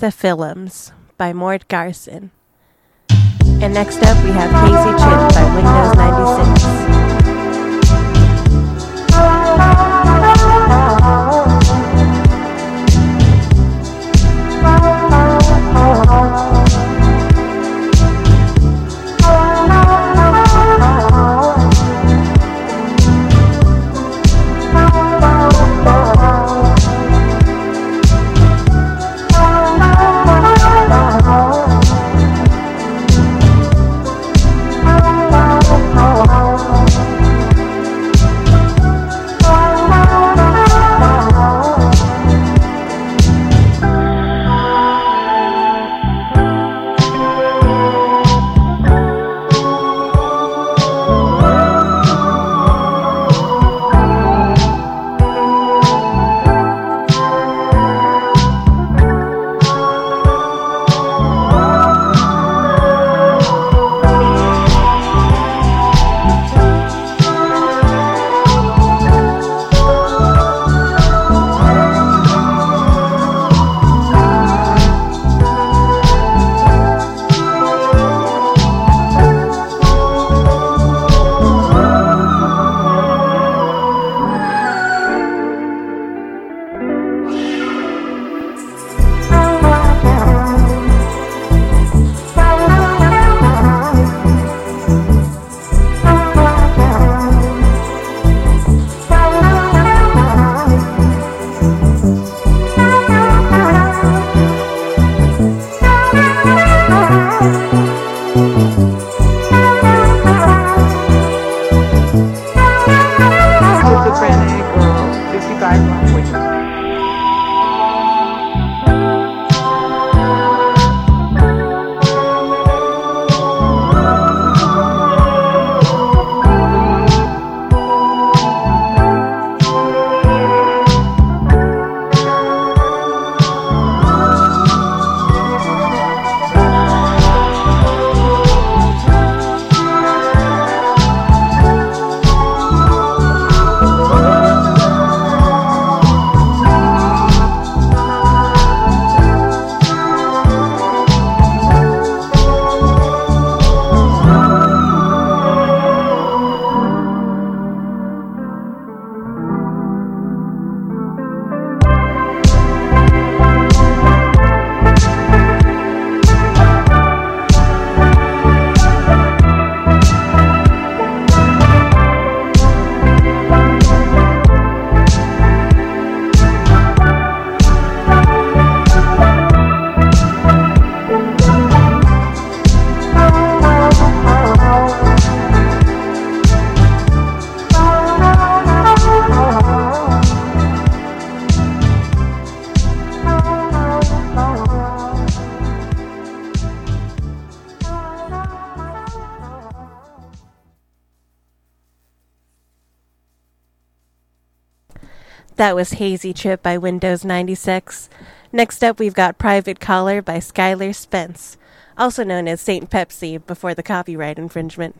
Spathiphyllums by Mort Garson. And next up, we have Hazy Trip by Windows 96. That was Hazy Trip by Windows 96. Next up, we've got Private Caller by Skylar Spence, also known as Saint Pepsi before the copyright infringement.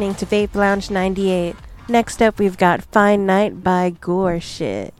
Listening to Vape Lounge 98. Next up, we've got Fine Night by Goreshit.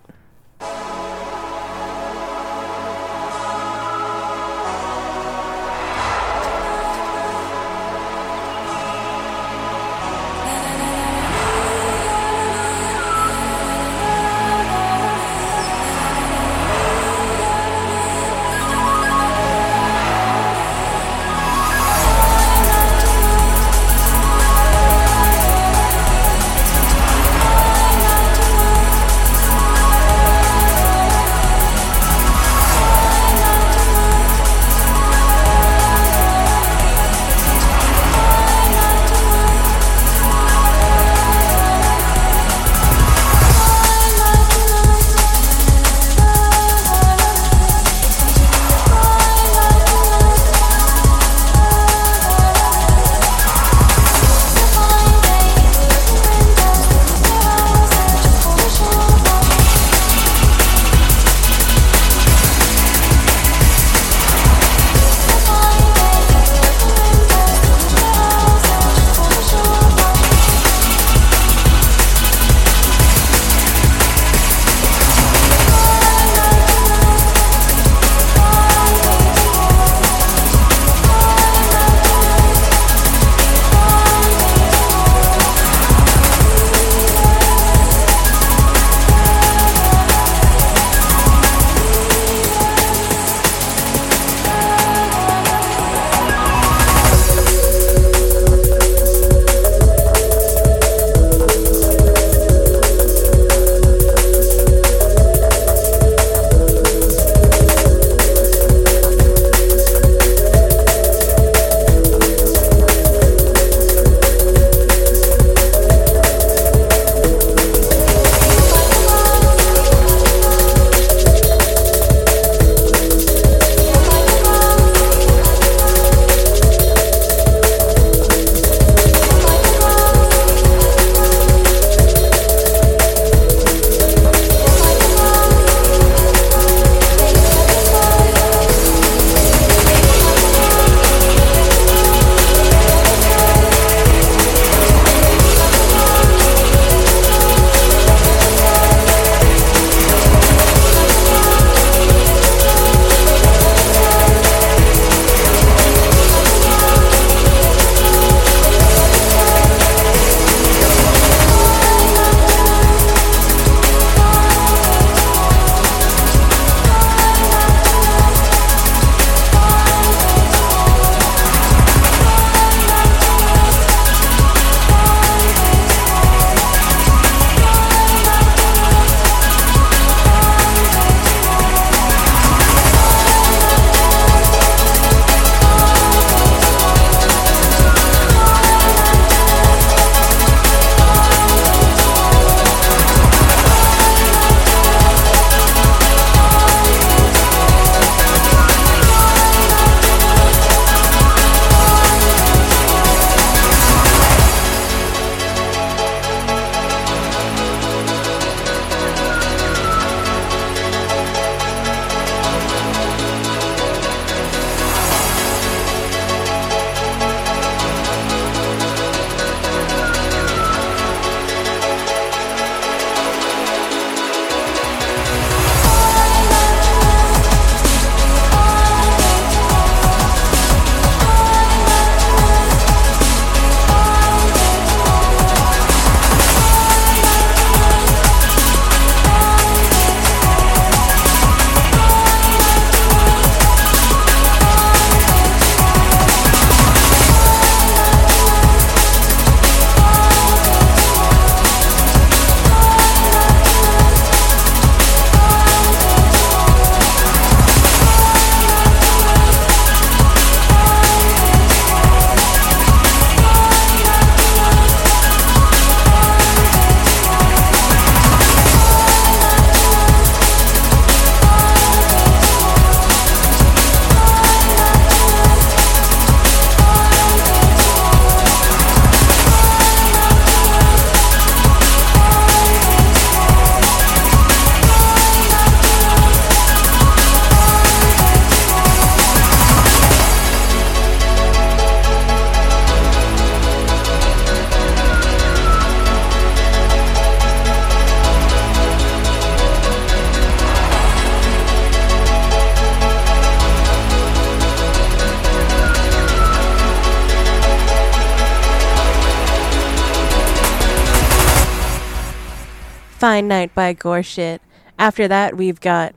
Fine Night by Goreshit. After that, we've got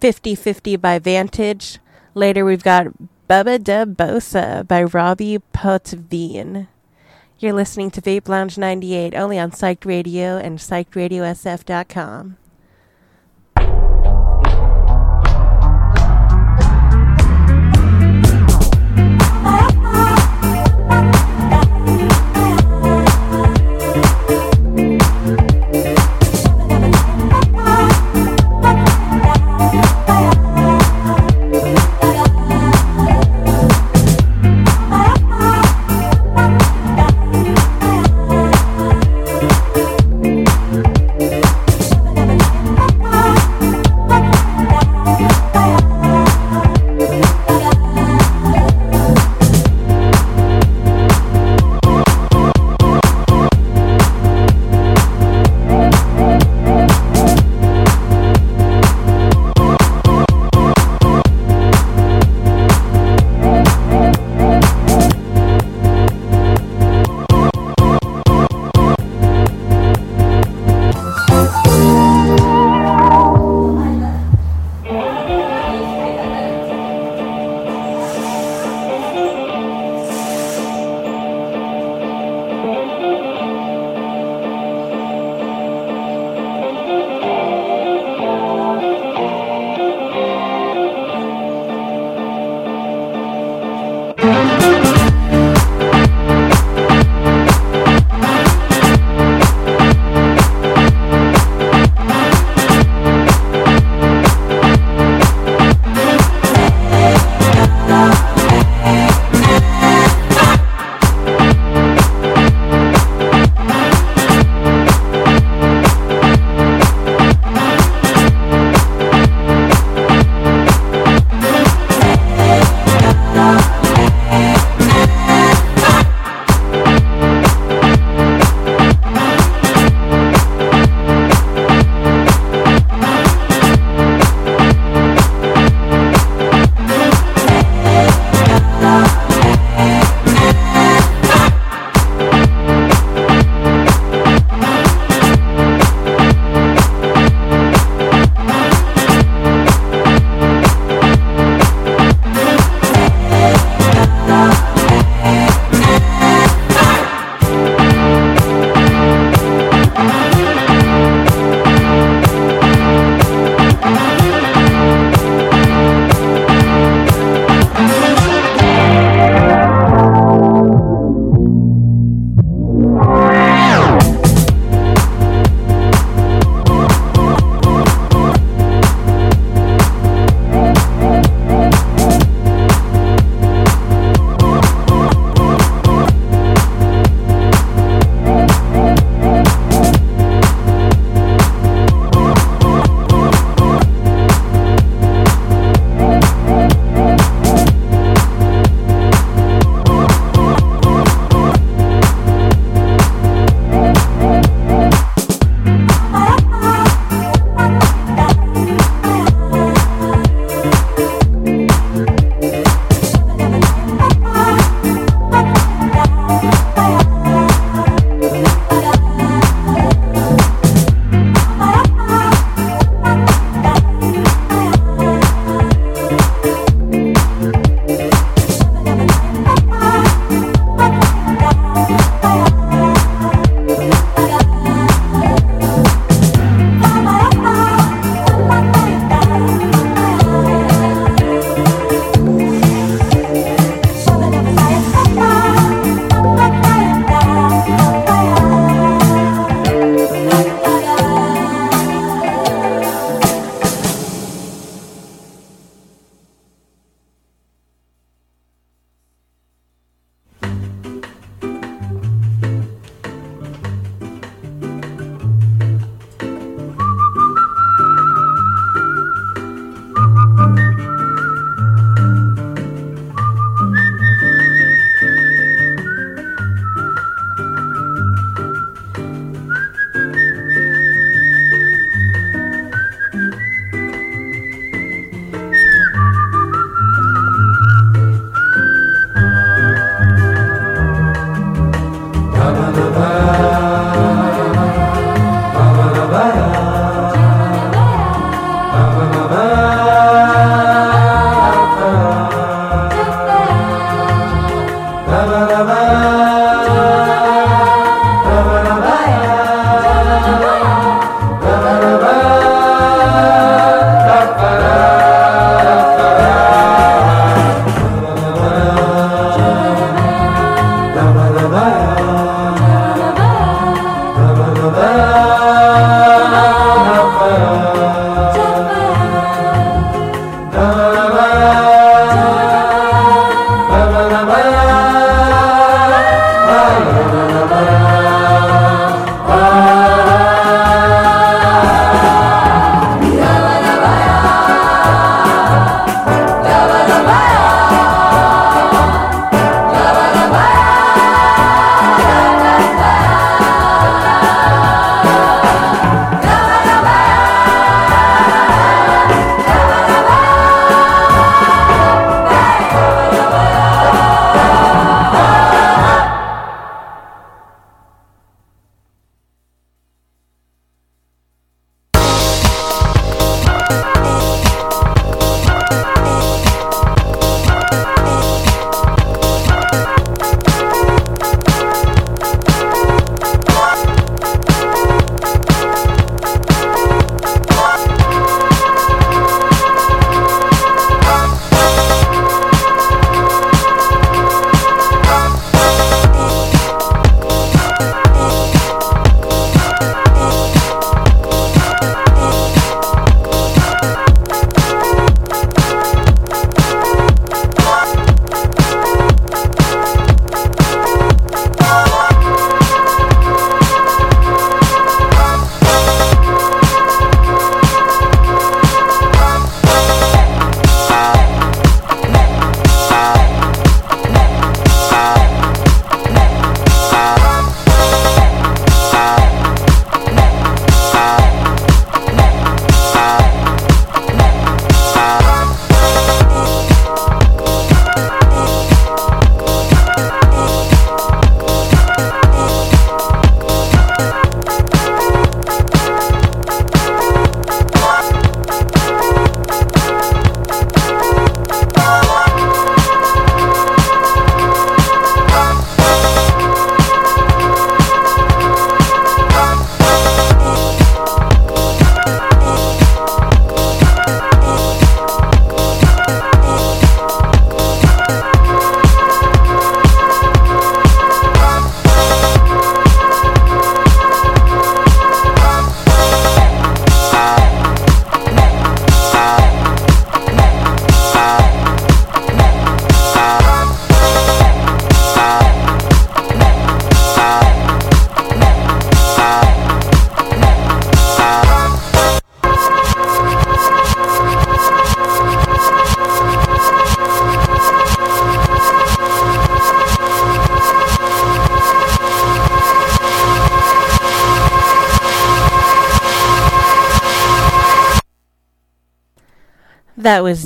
50 50 by Vantage. Later, we've got Bubba Da Bosa by Robbie Potvin. You're listening to Vape Lounge 98 only on Psyched Radio and PsychedRadioSF.com.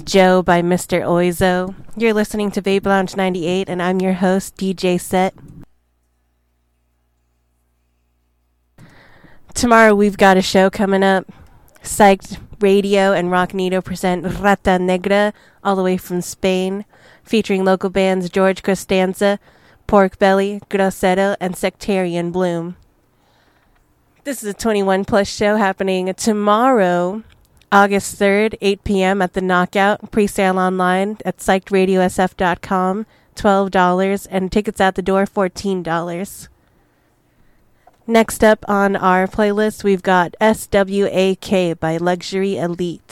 Joe by Mr. Oizo. You're listening to Vape Lounge 98, and I'm your host, DJ Set. Tomorrow we've got a show coming up. Psyched Radio and Rock Nido present Rata Negra, all the way from Spain, featuring local bands George Costanza, Pork Belly, Grosero, and Sectarian Bloom. This is a 21 plus show happening tomorrow, August 3rd, 8 p.m. at the Knockout. Pre-sale online at psychedradiosf.com, $12, and tickets at the door, $14. Next up on our playlist, we've got SWAK by Luxury Elite.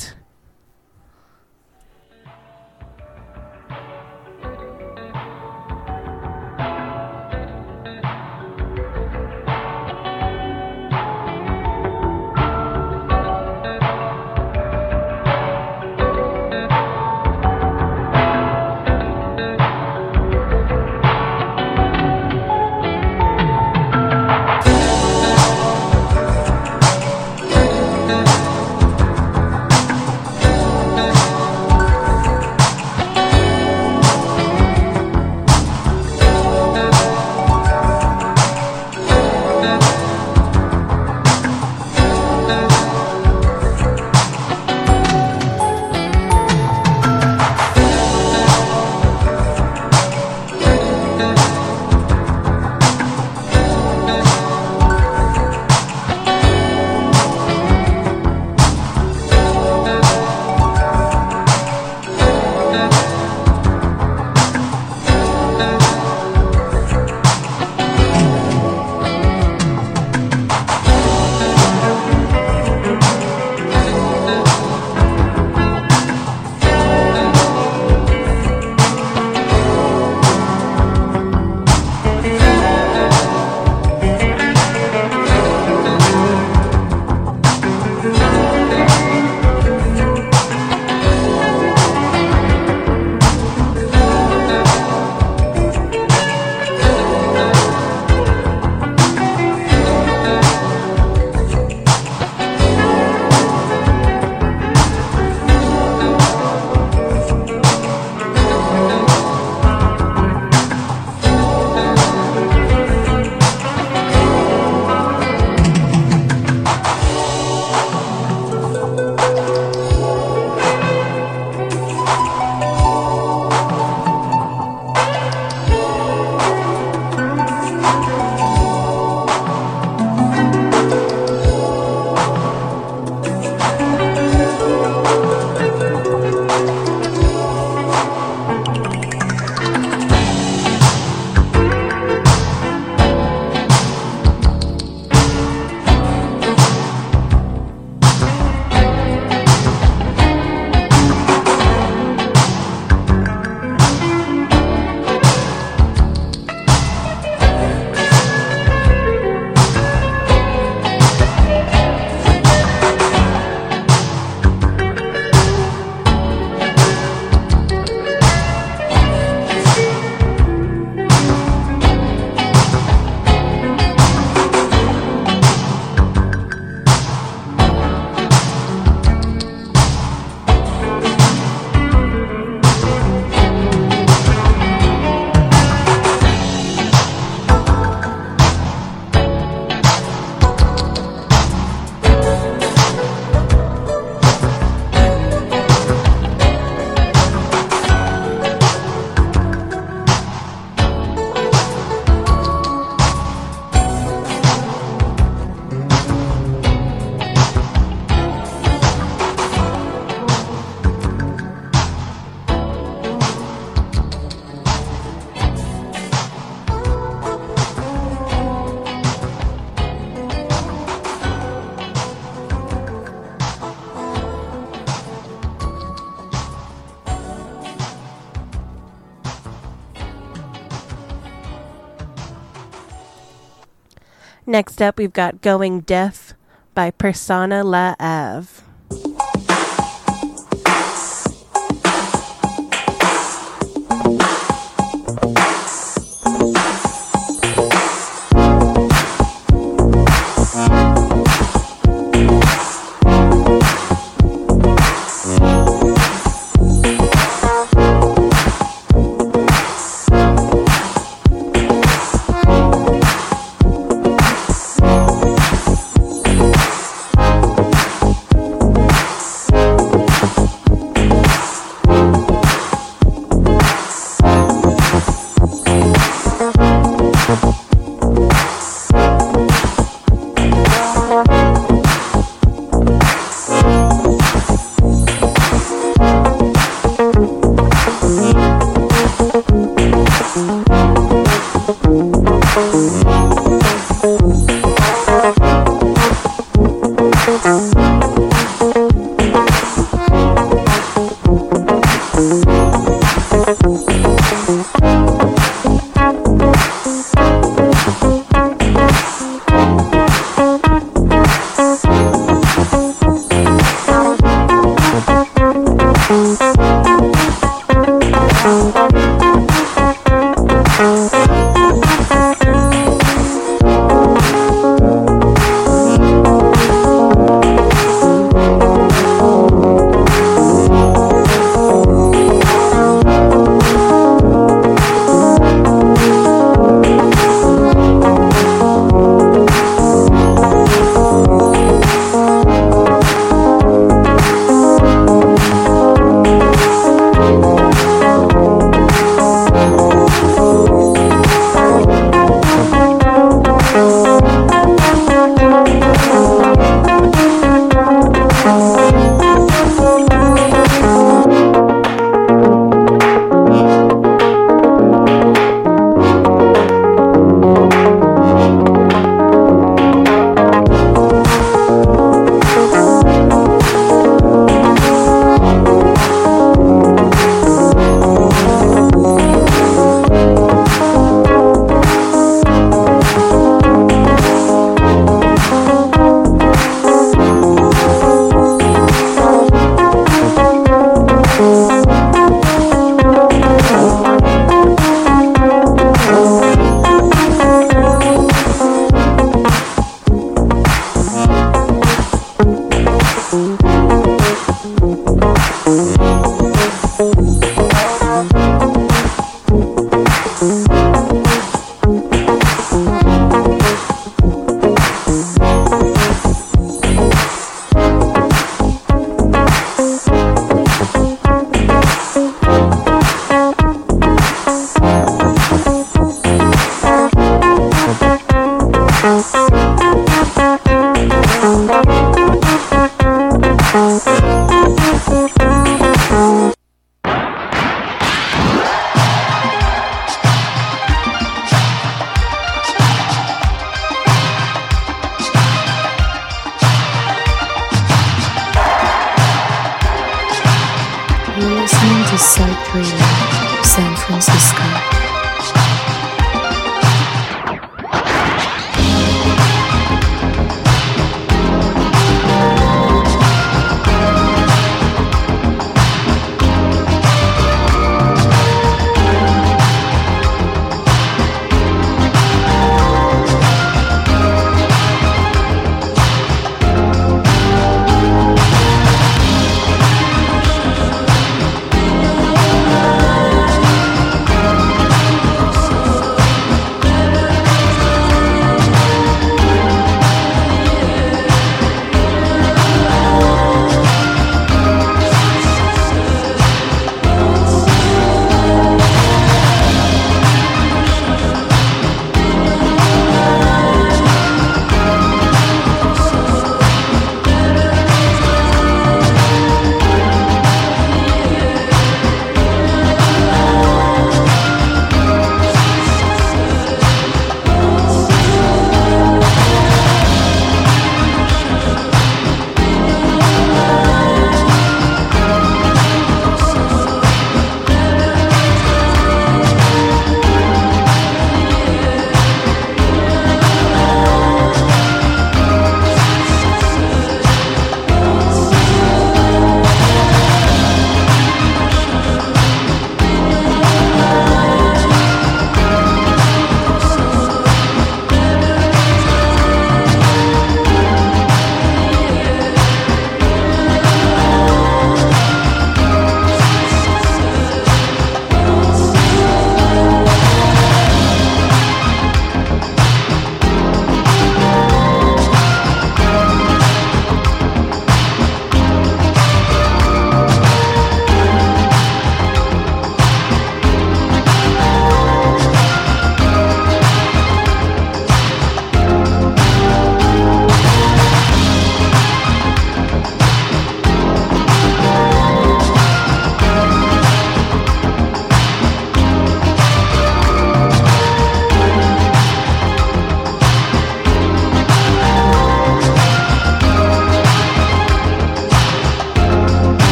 Next up, we've got Going Deaf by Persona La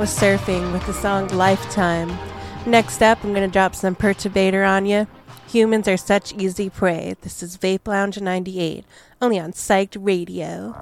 was Surfing with the song Lifetime. Next up, I'm going to drop some Perturbator on you. Humans are such easy prey. This is Vape Lounge 98, only on Psyched Radio.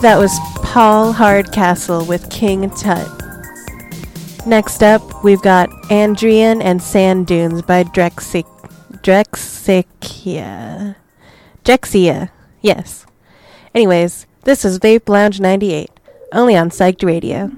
That was Paul Hardcastle with King Tut. Next up, we've got Andrian and Sand Dunes by Drexic Drexciya. Drexciya, yes. Anyways, this is Vape Lounge 98, only on Psyched Radio.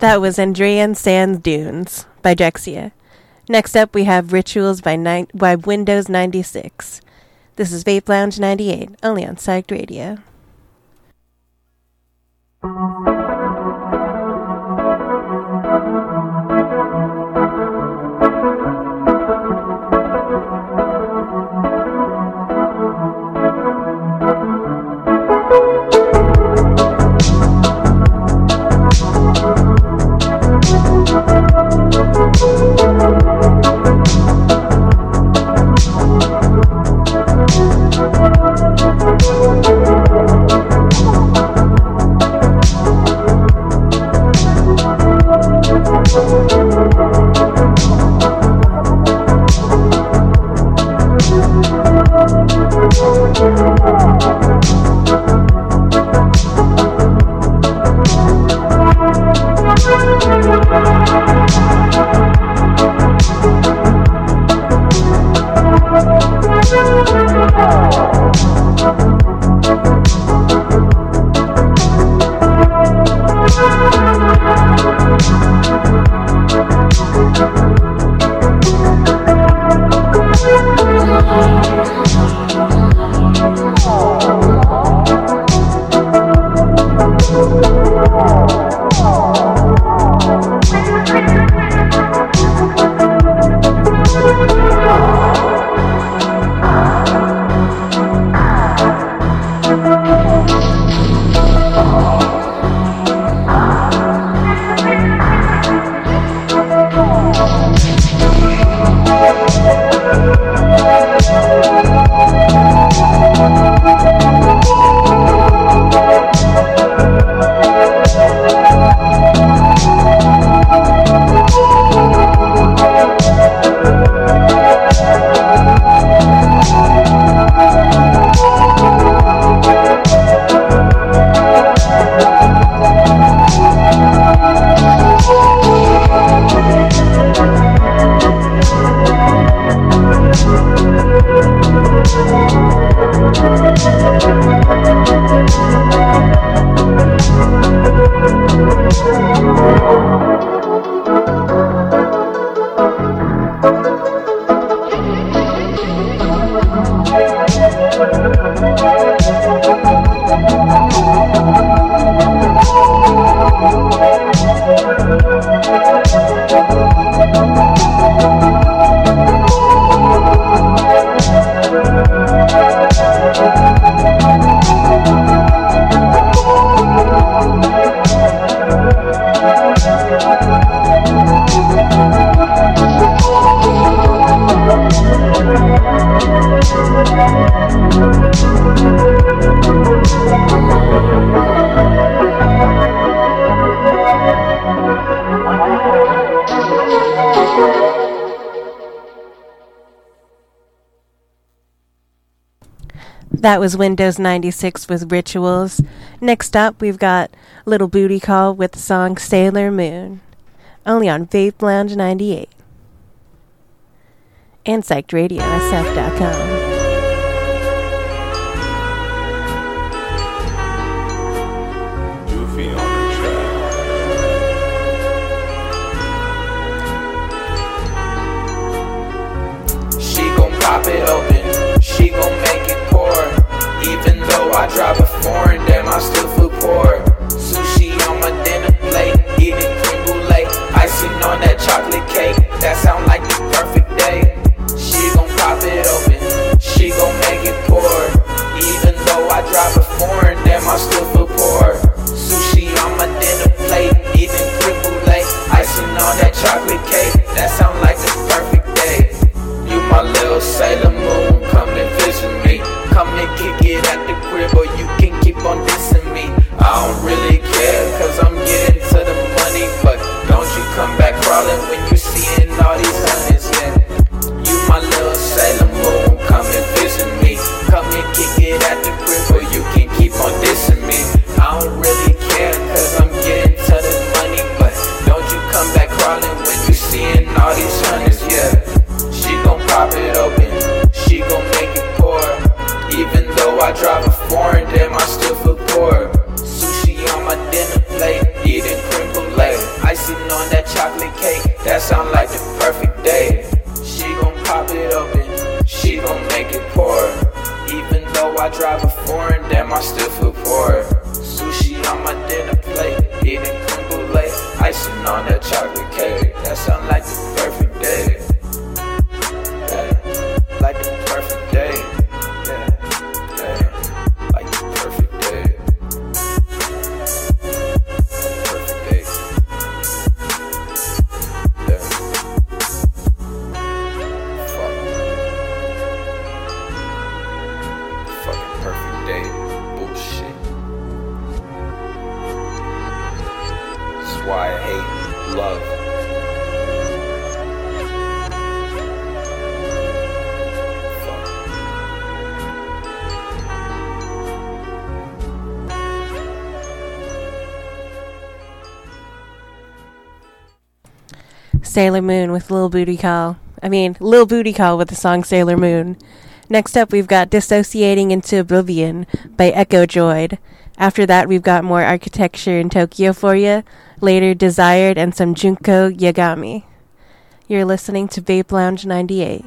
That was Andreaen Sands Dunes by Drexciya. Next up, we have Rituals by, ni- by Windows 96. This is Vape Lounge 98, only on Psyched Radio. That was Windows 96 with Rituals. Next up, we've got Little Booty Call with the song Sailor Moon, only on Vape Lounge 98 and Psyched Radio SF.com. love. Sailor Moon with Lil Booty Call. I mean, Lil Booty Call with the song Sailor Moon. Next up, we've got Dissociating into Oblivion by Echo Droid. After that, we've got more architecture in Tokyo for you. Later, Desired and some Junko Yagami. You're listening to Vape Lounge 98.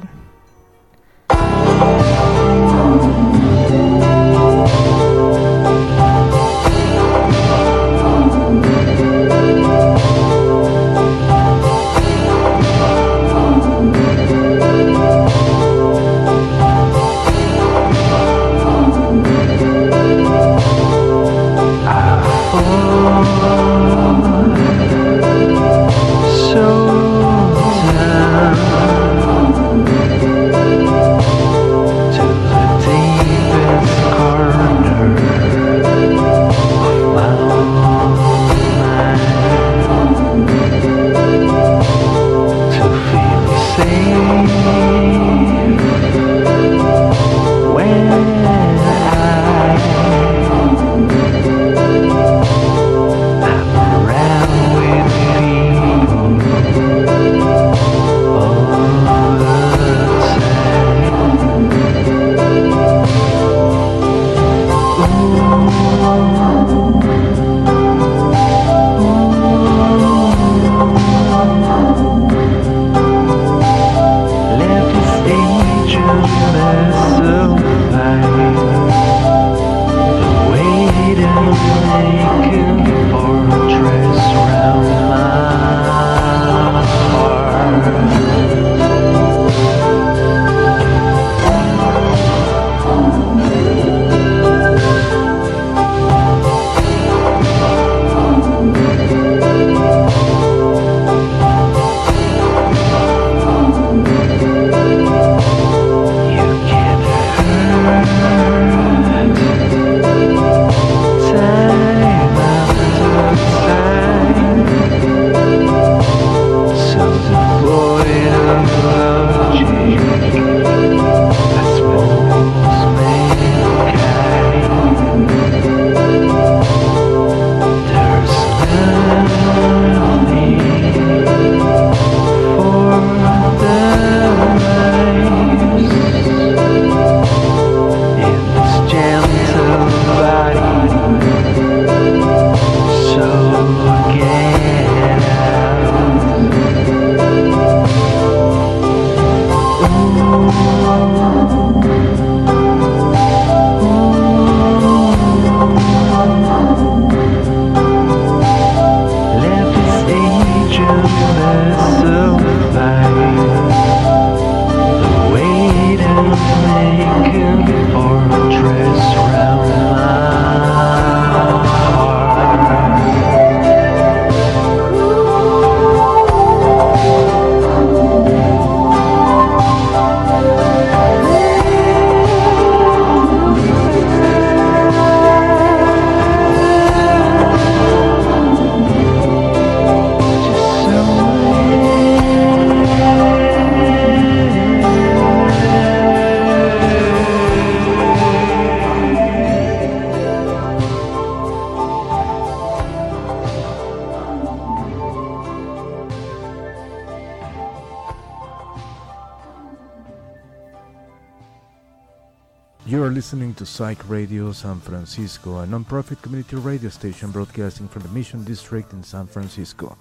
Radio San Francisco, a non-profit community radio station broadcasting from the Mission District in San Francisco.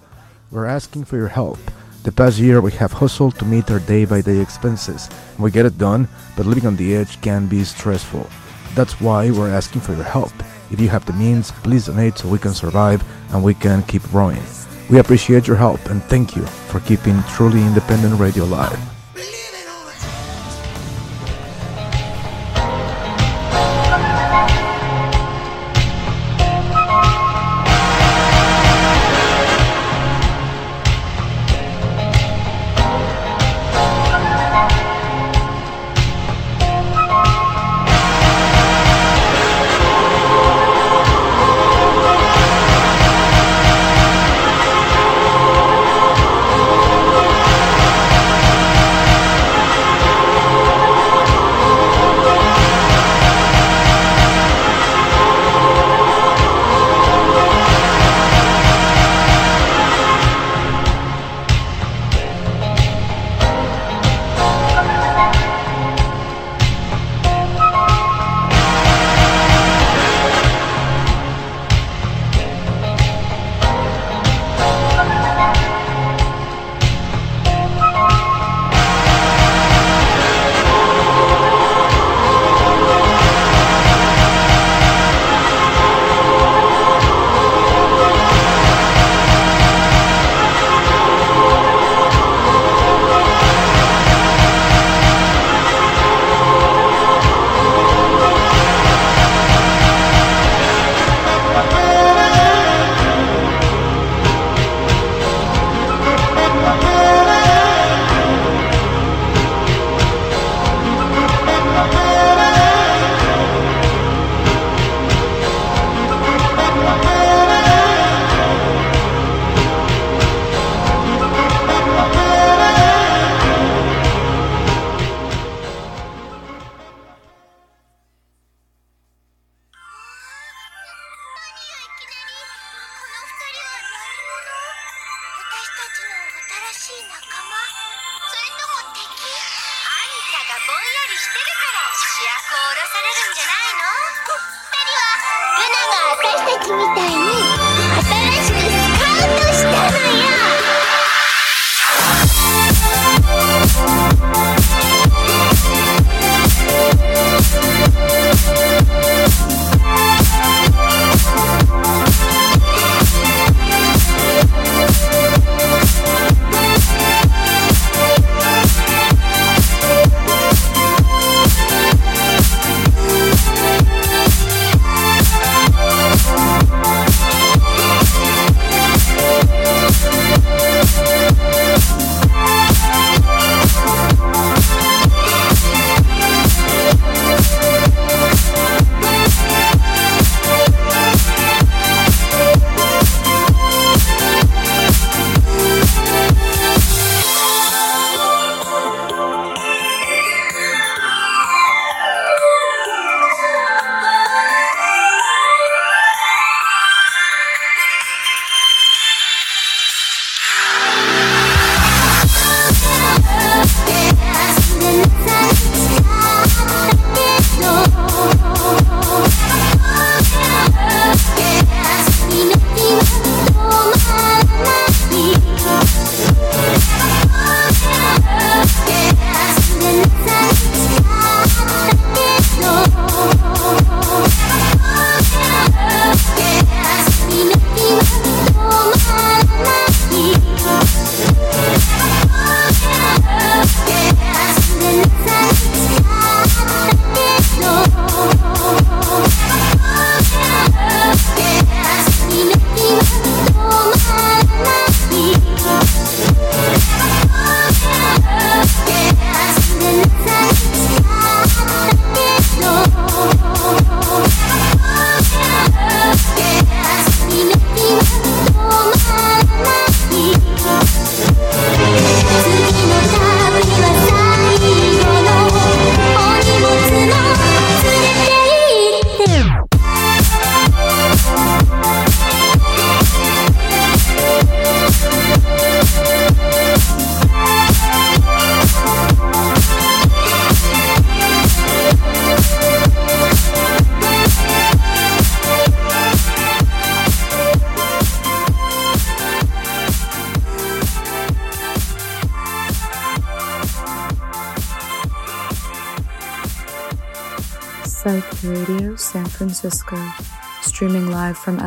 We're asking for your help. The past year we have hustled to meet our day-by-day expenses. We get it done, but living on the edge can be stressful. That's why we're asking for your help. If you have the means, please donate so we can survive and we can keep growing. We appreciate your help and thank you for keeping truly independent radio alive.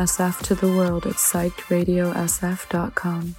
SF to the world at psychedradiosf.com.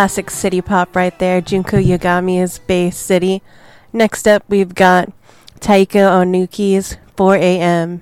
classic city pop right there. Junko Yagami's Bay City. Next up, we've got Taeko Onuki's 4 a.m.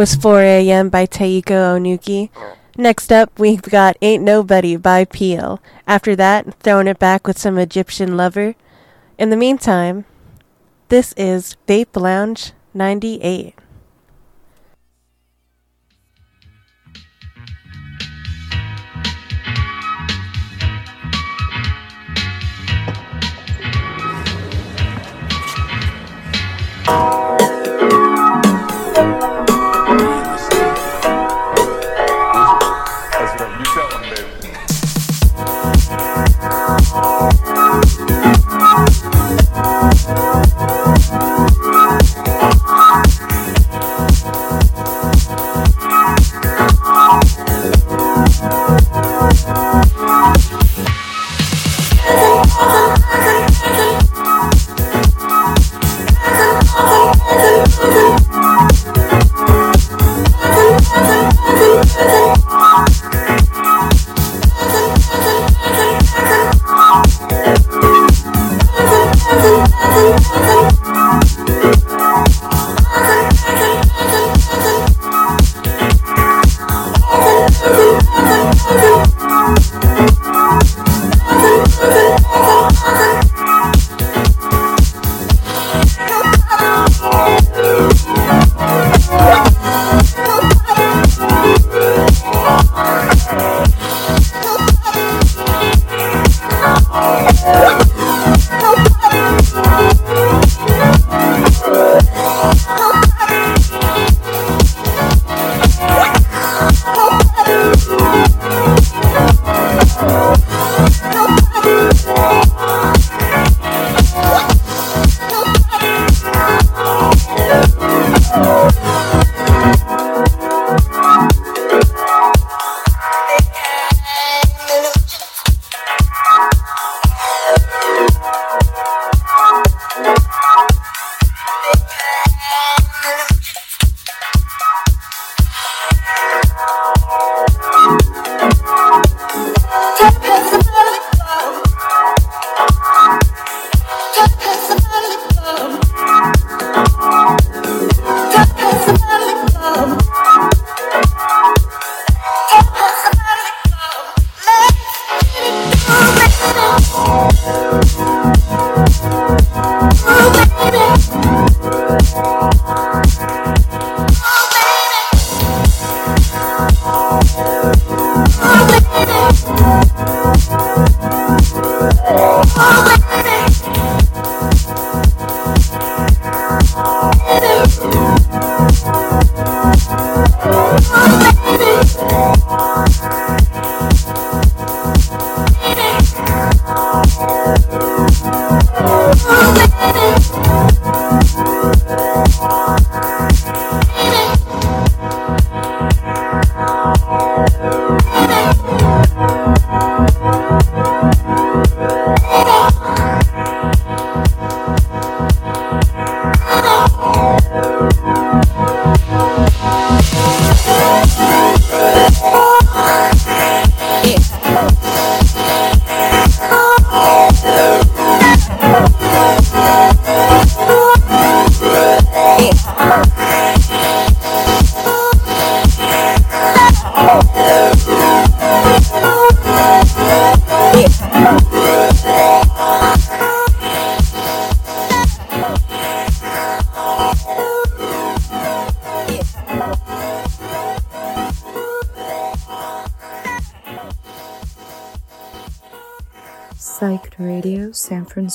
was 4 a.m. by Taeko Onuki. Next up, we've got Ain't Nobody by Peel. After that, throwing it back with some Egyptian lover. In the meantime, this is Vape Lounge 98.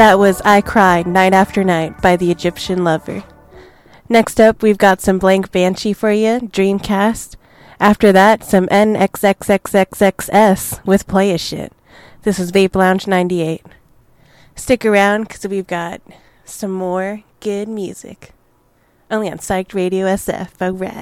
That was I Cry Night After Night by the Egyptian Lover. Next up, we've got some Blank Banshee for you, Dreamcast. After that, some NXXXXXS with Play a Shit. This is Vape Lounge 98. Stick around because we've got some more good music. Only on Psyched Radio SF. Alright.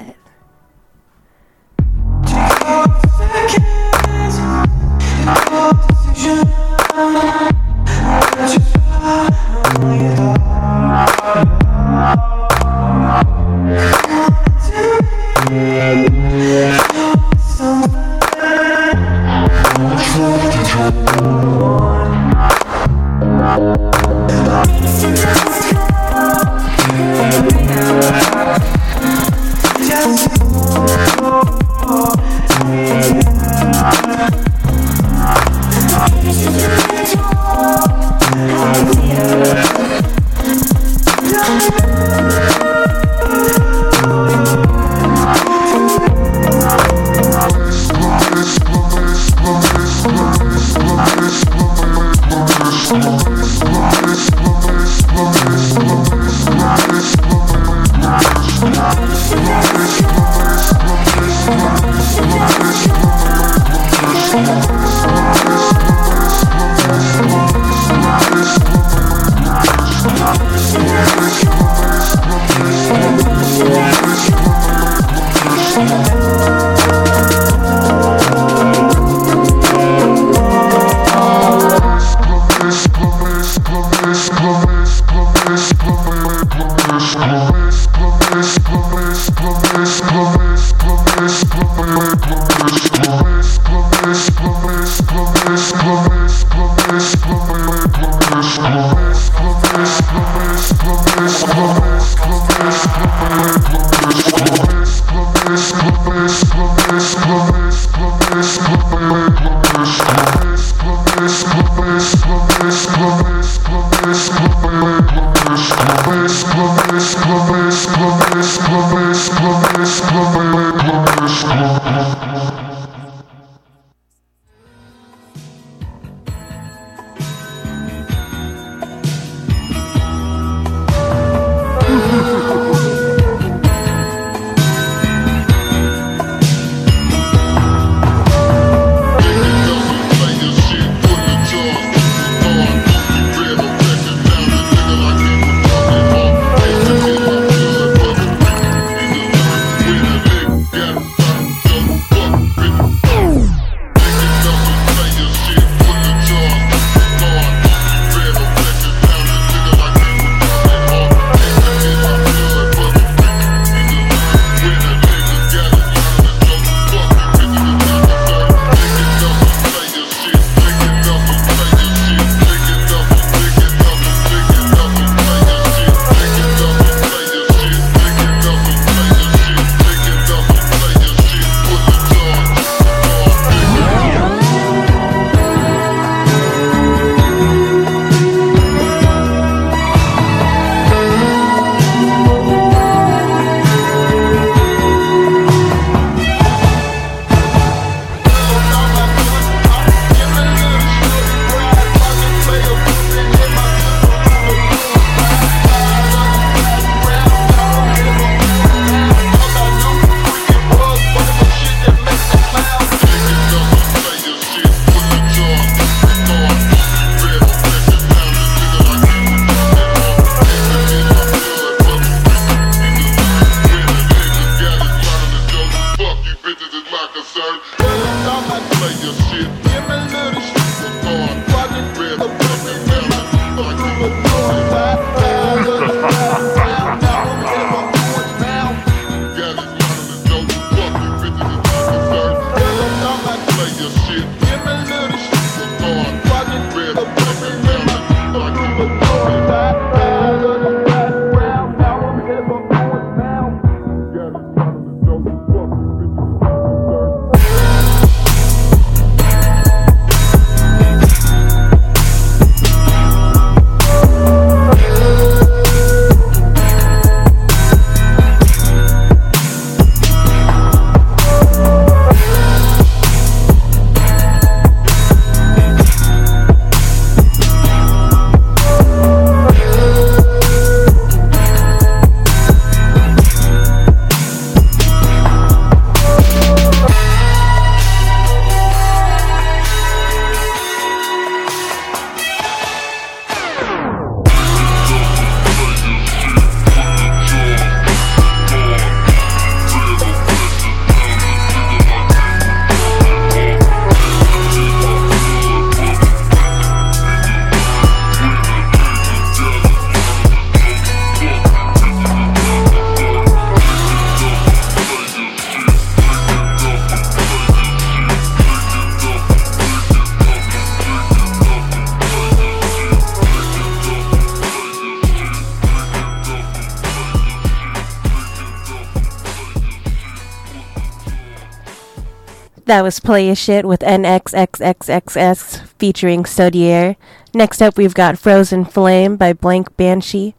Was Play a Shit with NXXXXXS featuring Sodier. Next up, we've got Frozen Flame by Blank Banshee.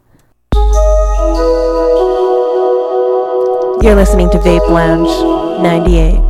You're listening to Vape Lounge 98.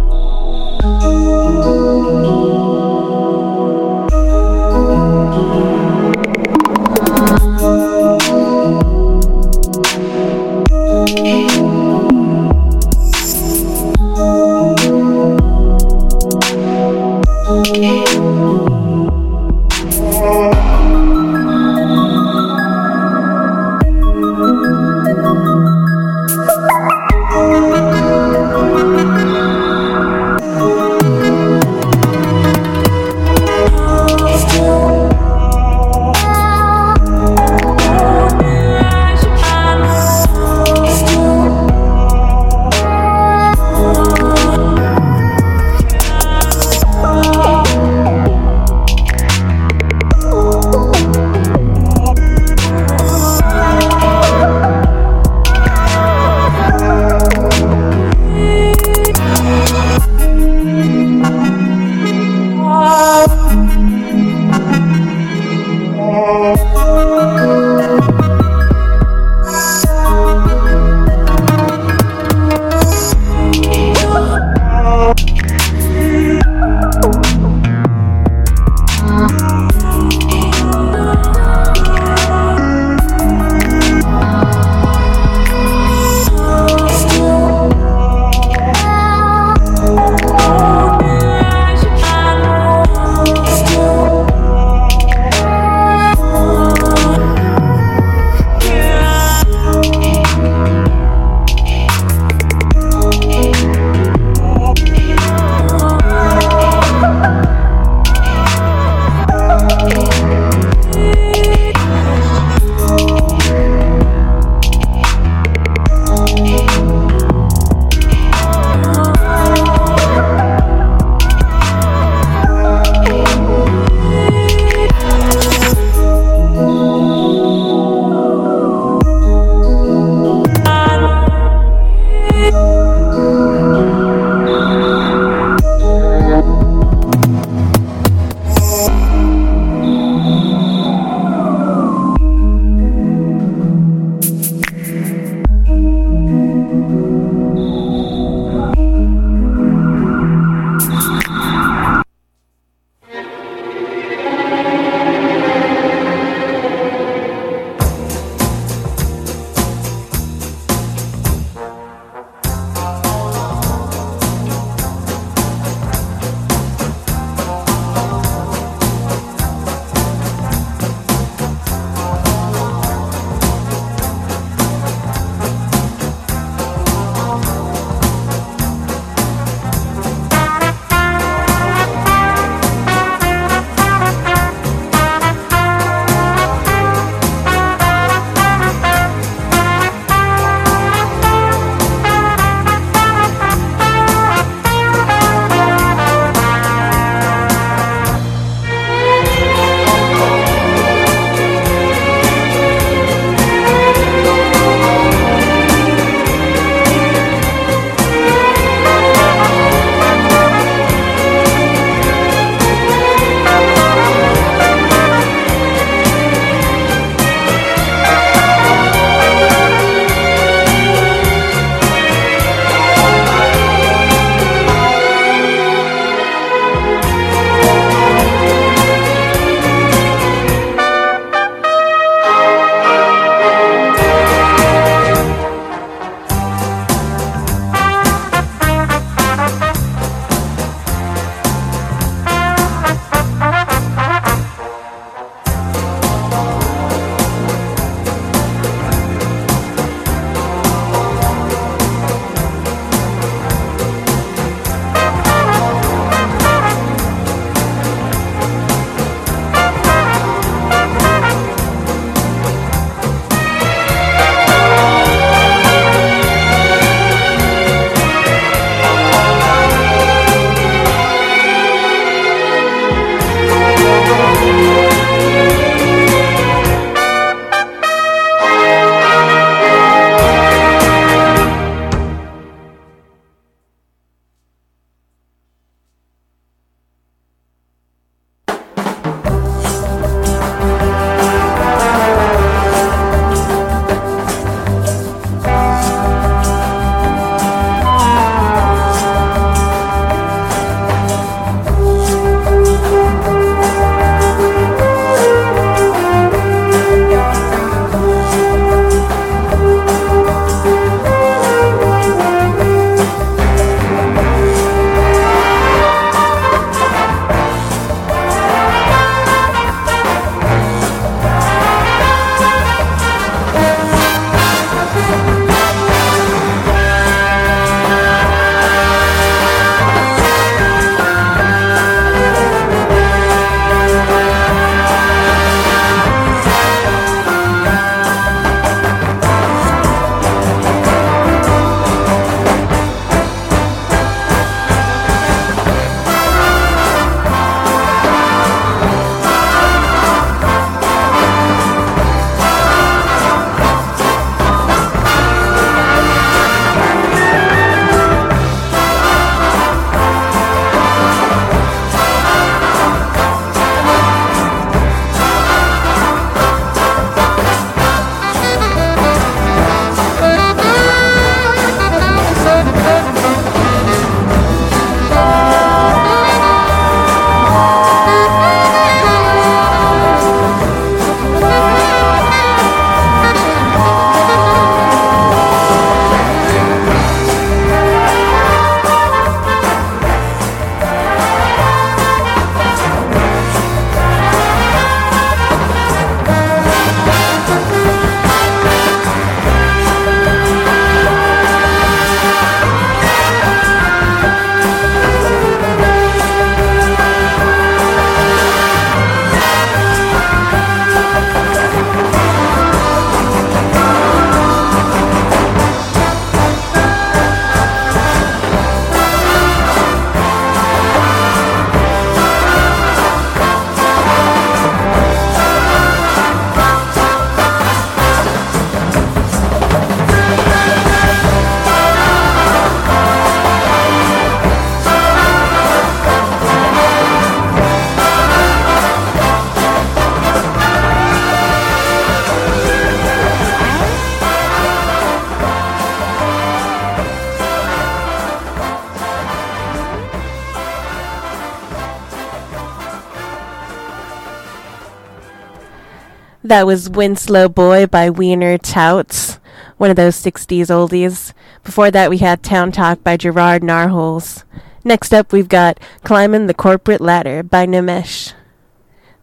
That was Winslow Boy by Wiener Touts, one of those 60s oldies. Before that, we had Town Talk by Gerard Narholes. Next up, we've got Climbing the Corporate Ladder by Nimesh.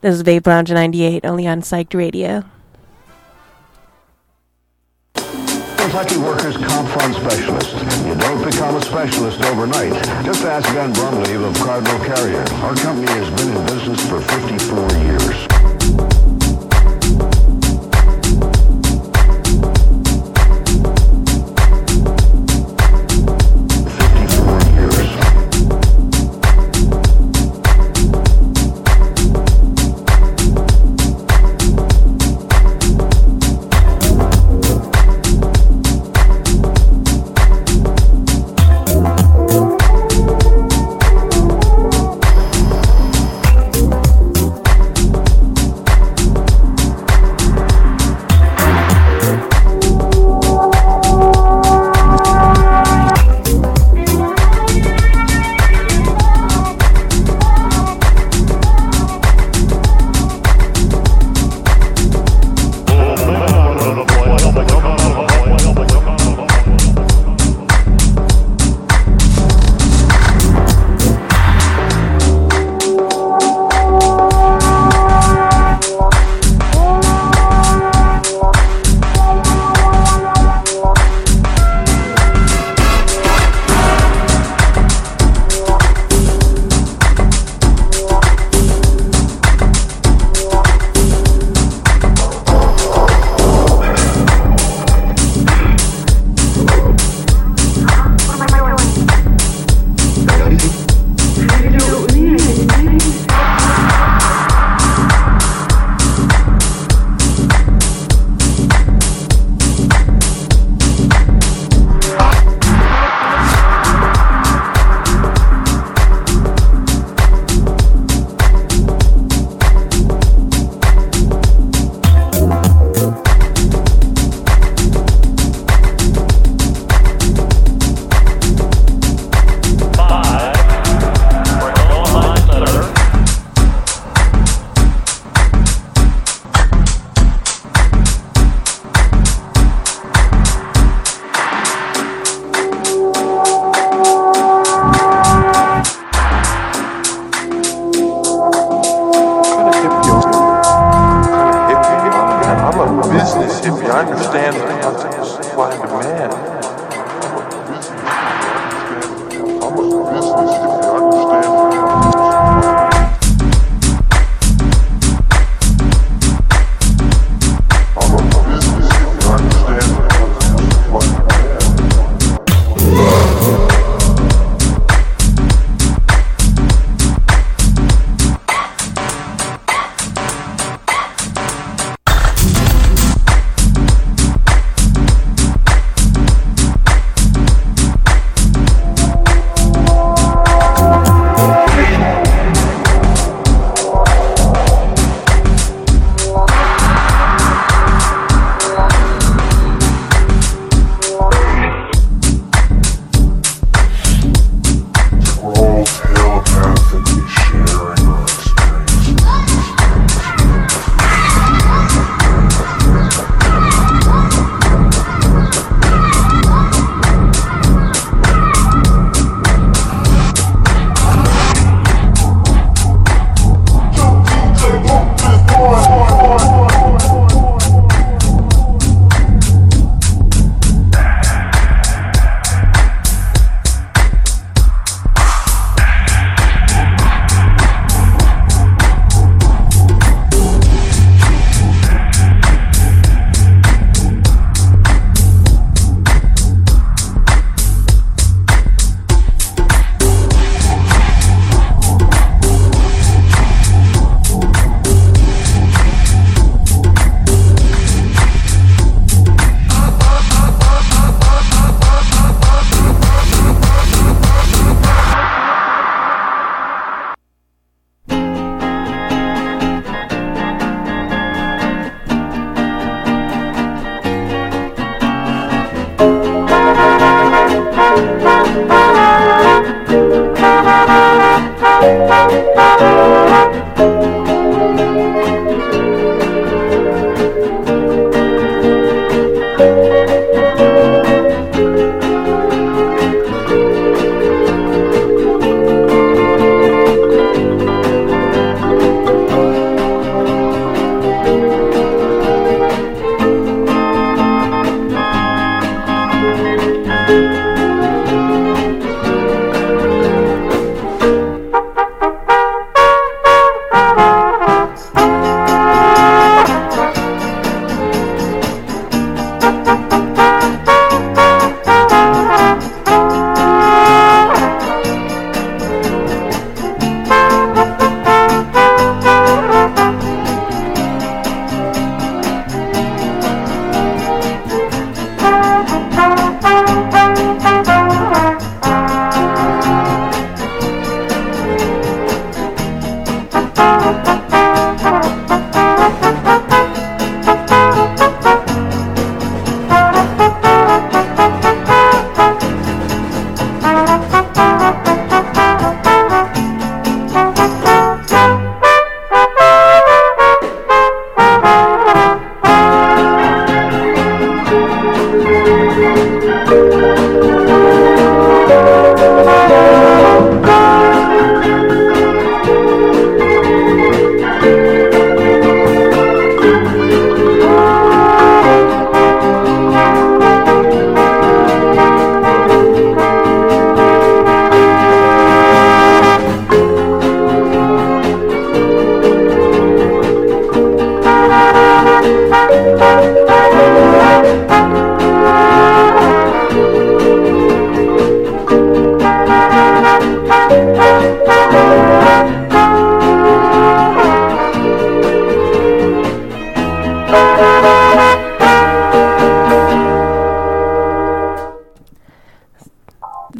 This is Vape Lounge 98, only on Psyched Radio. Kentucky Workers Comp Fund Specialist. You don't become a specialist overnight. Just ask Ben Brumley of Cardinal Carrier. Our company has been in business for 54 years.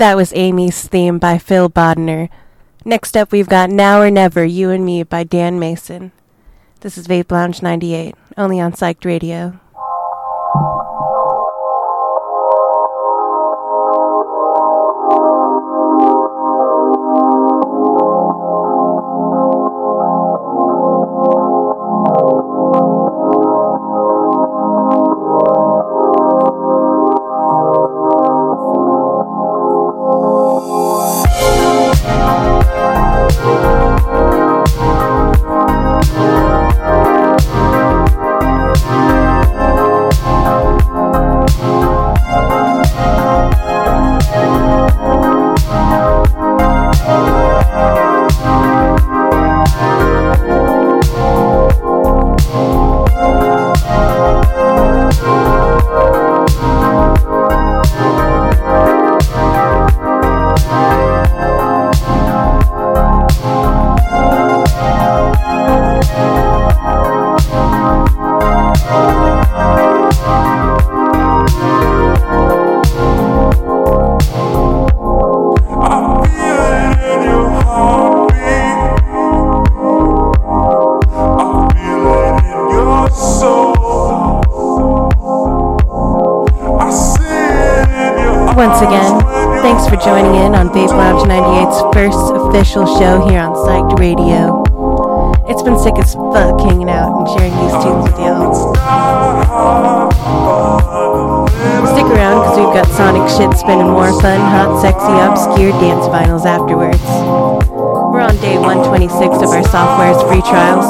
That was Amy's theme by Phil Bodner. Next up, we've got Now or Never, You and Me by Dan Mason. This is Vape Lounge 98, only on Psyched Radio.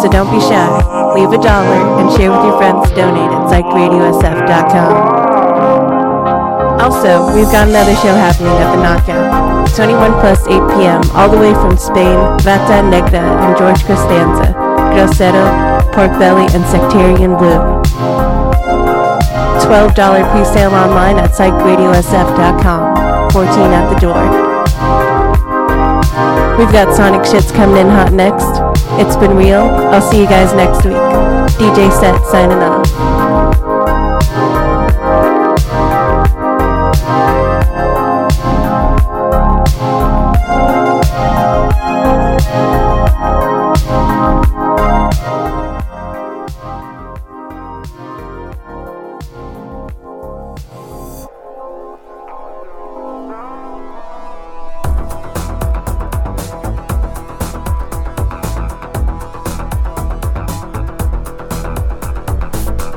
So don't be shy. Leave a dollar and share with your friends. Donate at psychedradiosf.com. Also, we've got another show happening at the Knockout. 21 plus 8 p.m. all the way from Spain, Vata Negra and George Costanza, Grosero, Pork Belly, and Sectarian Blue. $12 pre-sale online at psychedradiosf.com. 14 at the door. We've got Sonic Shits coming in hot next. It's been real. I'll see you guys next week. DJ Set signing off.